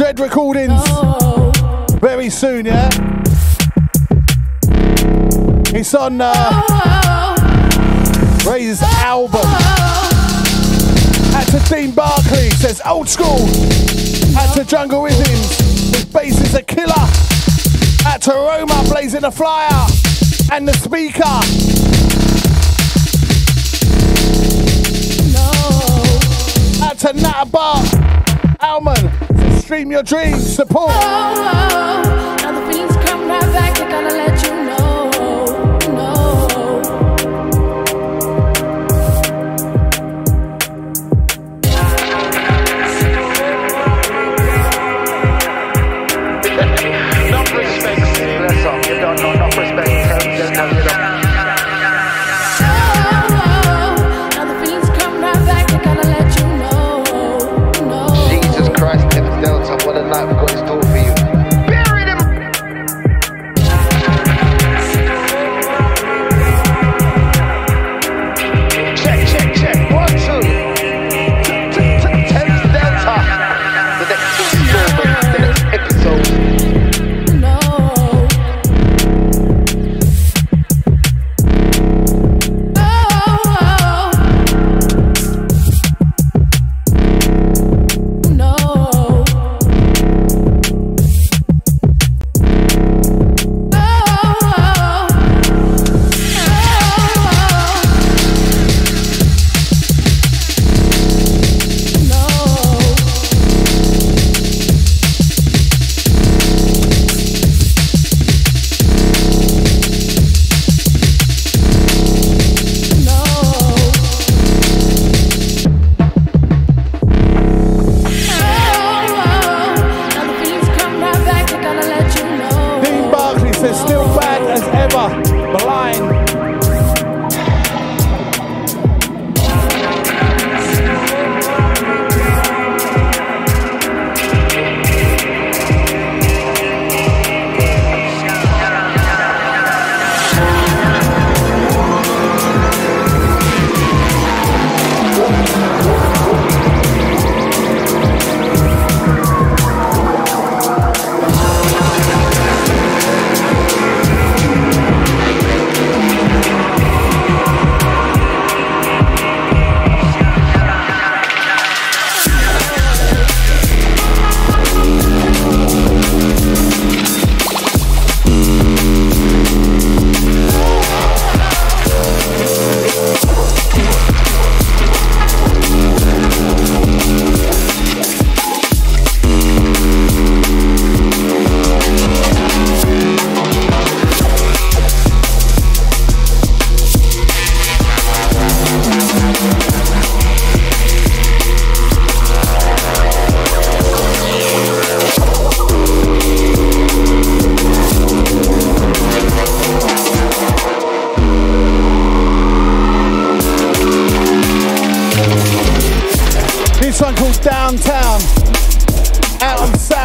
Dread Recordings. Very soon, yeah? It's on uh, Ray's album. At to Dean Barkley, says old school. At to Jungle Rhythms, his bass is a killer. At to Roma, blazing a flyer. And the speaker. To Nat Bar, Alman. Stream your dreams, support. Oh, oh,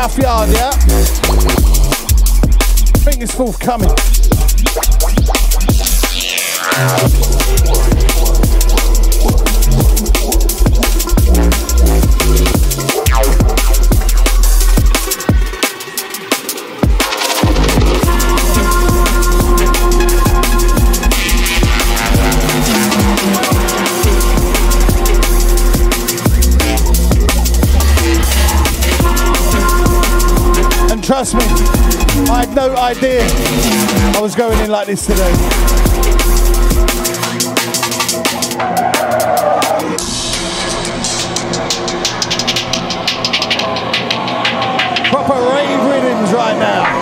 South Yard, yeah? I think it's forthcoming. Trust me, I had no idea I was going in like this today. Proper rave rhythms right now.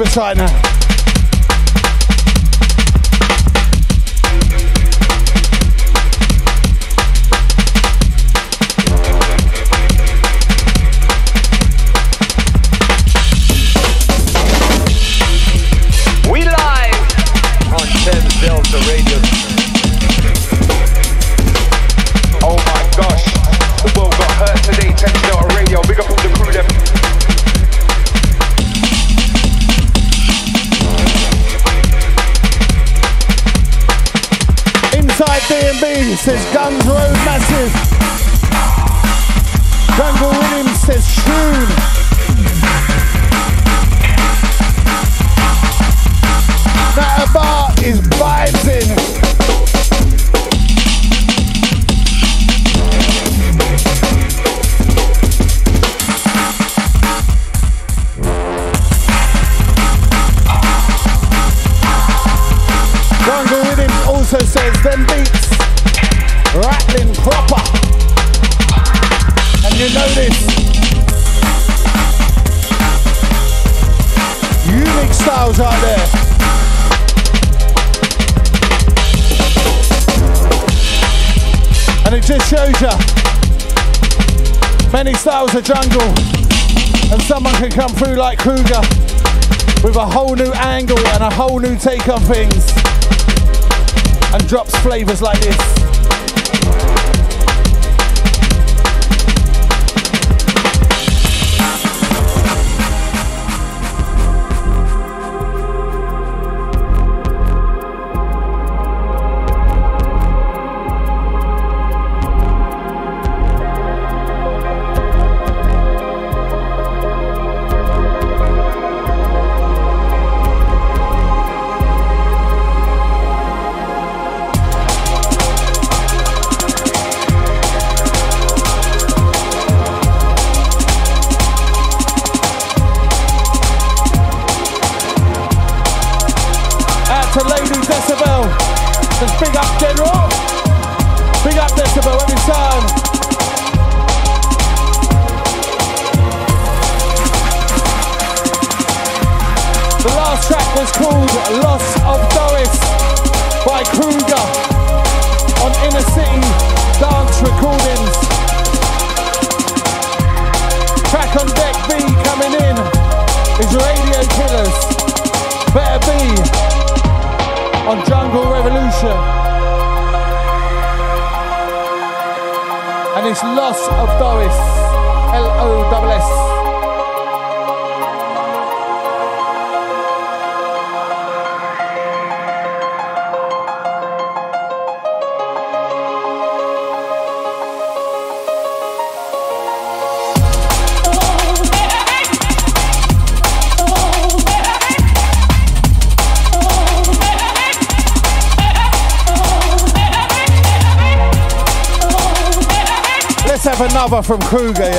Favourites right now. Of jungle. And someone can come through like Kruger with a whole new angle and a whole new take on things and drops flavors like this. Kruger,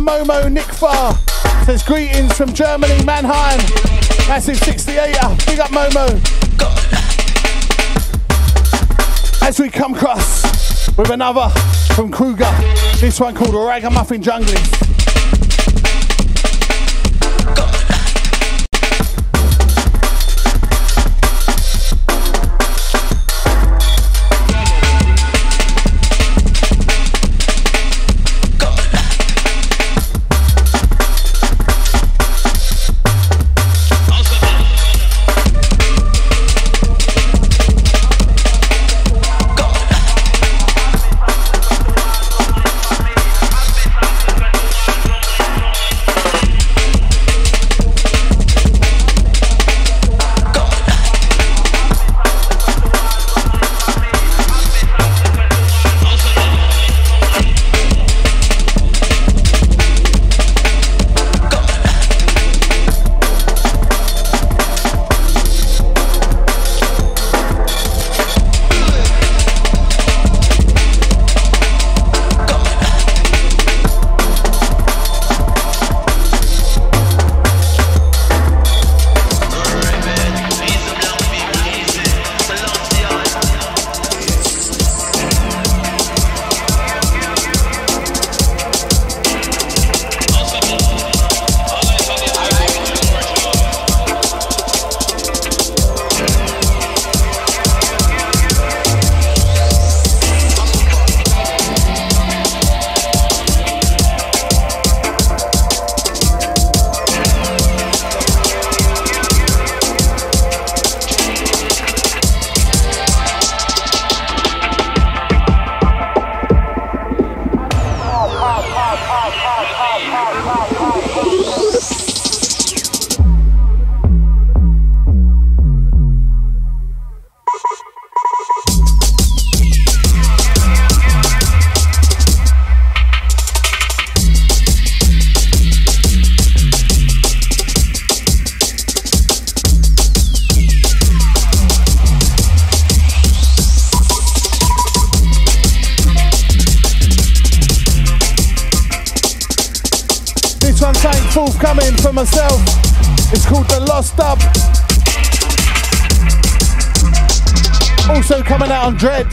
Momo Nick Farr. Says greetings from Germany, Mannheim. Massive 68er. Big up Momo. As we come across with another from Kruger. This one called Ragamuffin Junglist.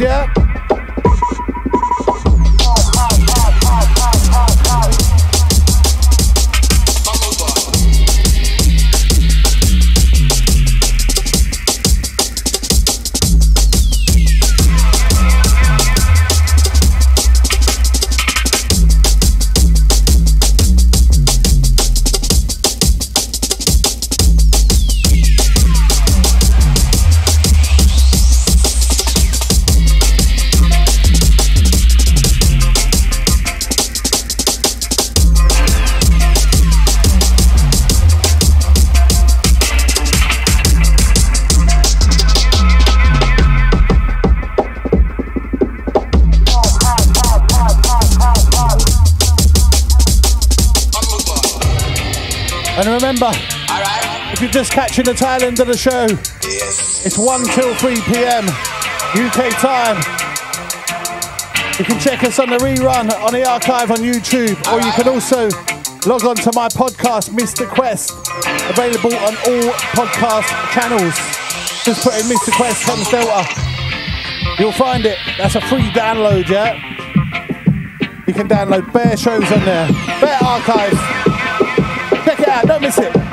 Out catching the tail end of the show, it's 1 till 3 p.m. UK time. You can check us on the rerun on the archive on YouTube, or you can also log on to my podcast, Mr. Quest, available on all podcast channels. Just put in Mr. Quest Thames Delta. You'll find it. That's a free download, yeah? You can download bare shows on there, bare archives. Check it out, don't miss it.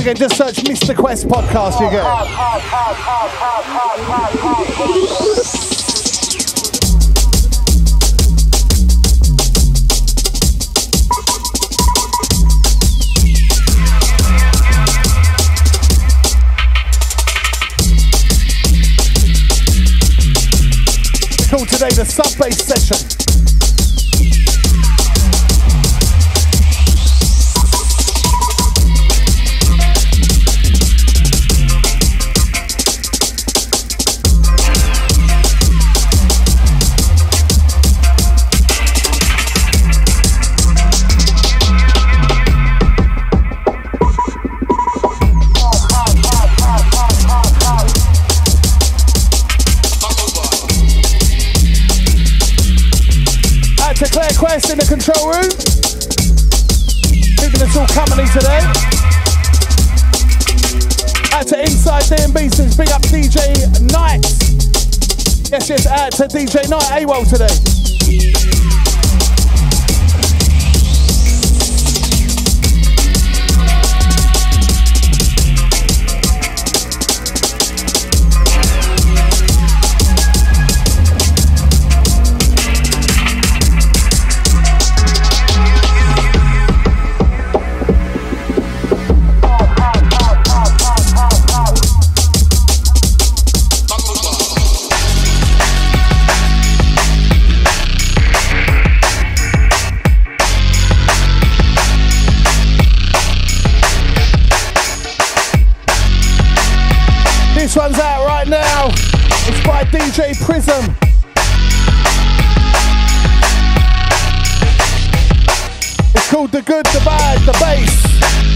Again, just search Mr. Quest Podcast, you Called today the sub bass session. Quest in the control room. Keeping us all company today. Out to Inside DMB since big up DJ Knight. Yes, yes, out to DJ Knight AWOL today. Prism. It's called The Good, The Bad, The Bass.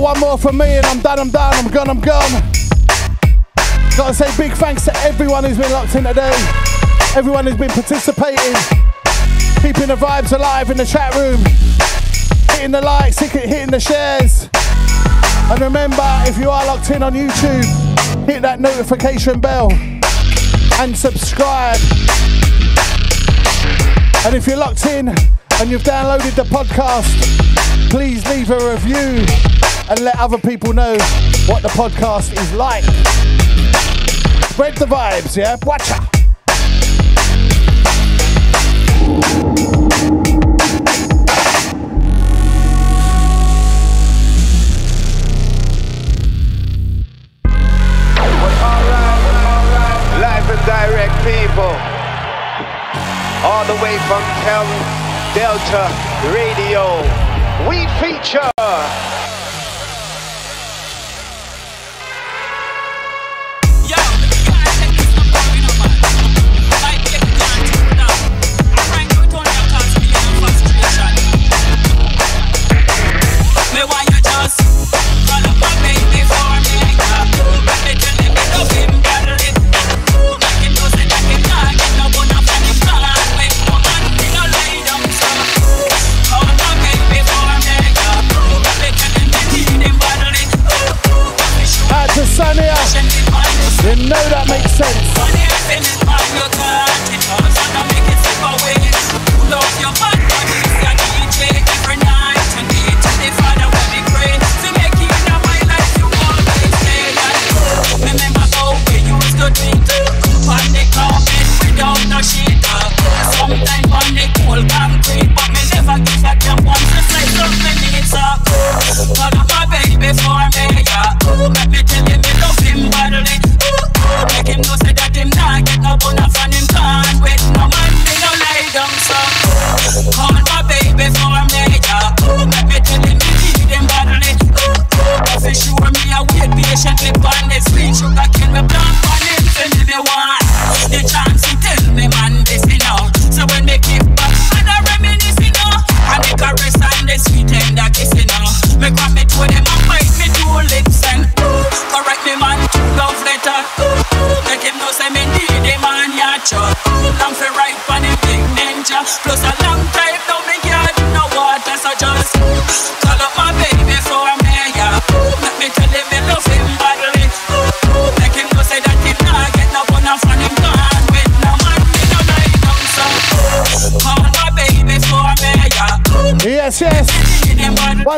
One more from me and I'm done, I'm done, I'm gone, I'm gone. Gotta say big thanks to everyone who's been locked in today. Everyone who's been participating, keeping the vibes alive in the chat room, hitting the likes, hitting the shares. And remember, if you are locked in on YouTube, hit that notification bell and subscribe. And if you're locked in and you've downloaded the podcast, please leave a review and let other people know what the podcast is like. Spread the vibes, yeah? Live and direct people. All the way from Thames Delta Radio. We feature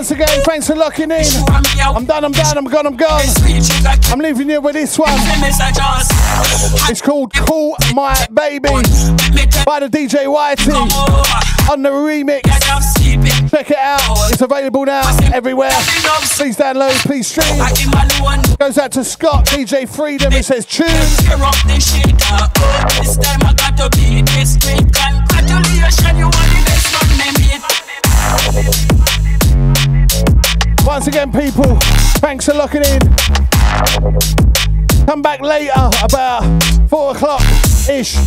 Once again, thanks for locking in. I'm done, I'm done, I'm gone, I'm gone. I'm leaving you with this one. It's called Call My Baby by the DJ Whitey on the remix. Check it out. It's available now everywhere. Please download, please stream. Goes out to Scott, DJ Freedom. It says tune. This time I got to beat this great Congratulations, you are the best one me meet. Once again, people, thanks for locking in. Come back later, about four o'clock ish.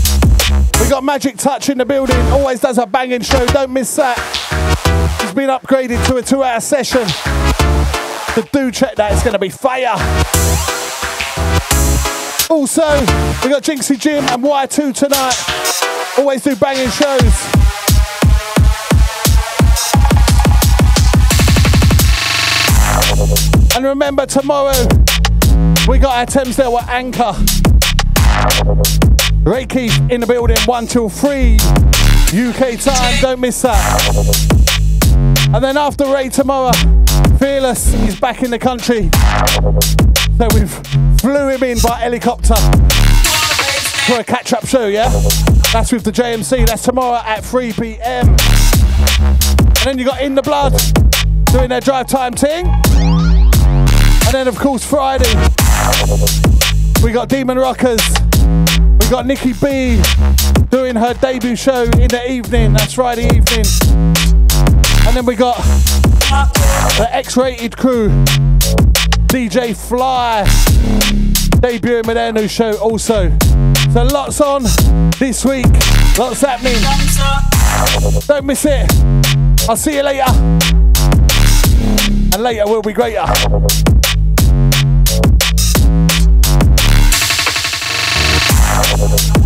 We got Magic Touch in the building. Always does a banging show. Don't miss that. It's been upgraded to a two-hour session. So do check that. It's going to be fire. Also, we got Jinxie Jim and Y2 tonight. Always do banging shows. And remember, tomorrow we got our Thames Delta Anchor. Ray Keith in the building, 1 till 3 UK time. Don't miss that. And then after Ray tomorrow, Fearless is back in the country. So we've flew him in by helicopter for a catch up show, yeah? That's with the JMC. That's tomorrow at 3 pm. And then you got In the Blood doing their drive time thing. And then, of course, Friday, we got Demon Rockers. We got Nikki B doing her debut show in the evening. That's Friday evening. And then we got the X rated crew, DJ Fly, debuting with their new show also. So lots on this week, lots happening. Don't miss it. I'll see you later. And later will be greater. Thank you.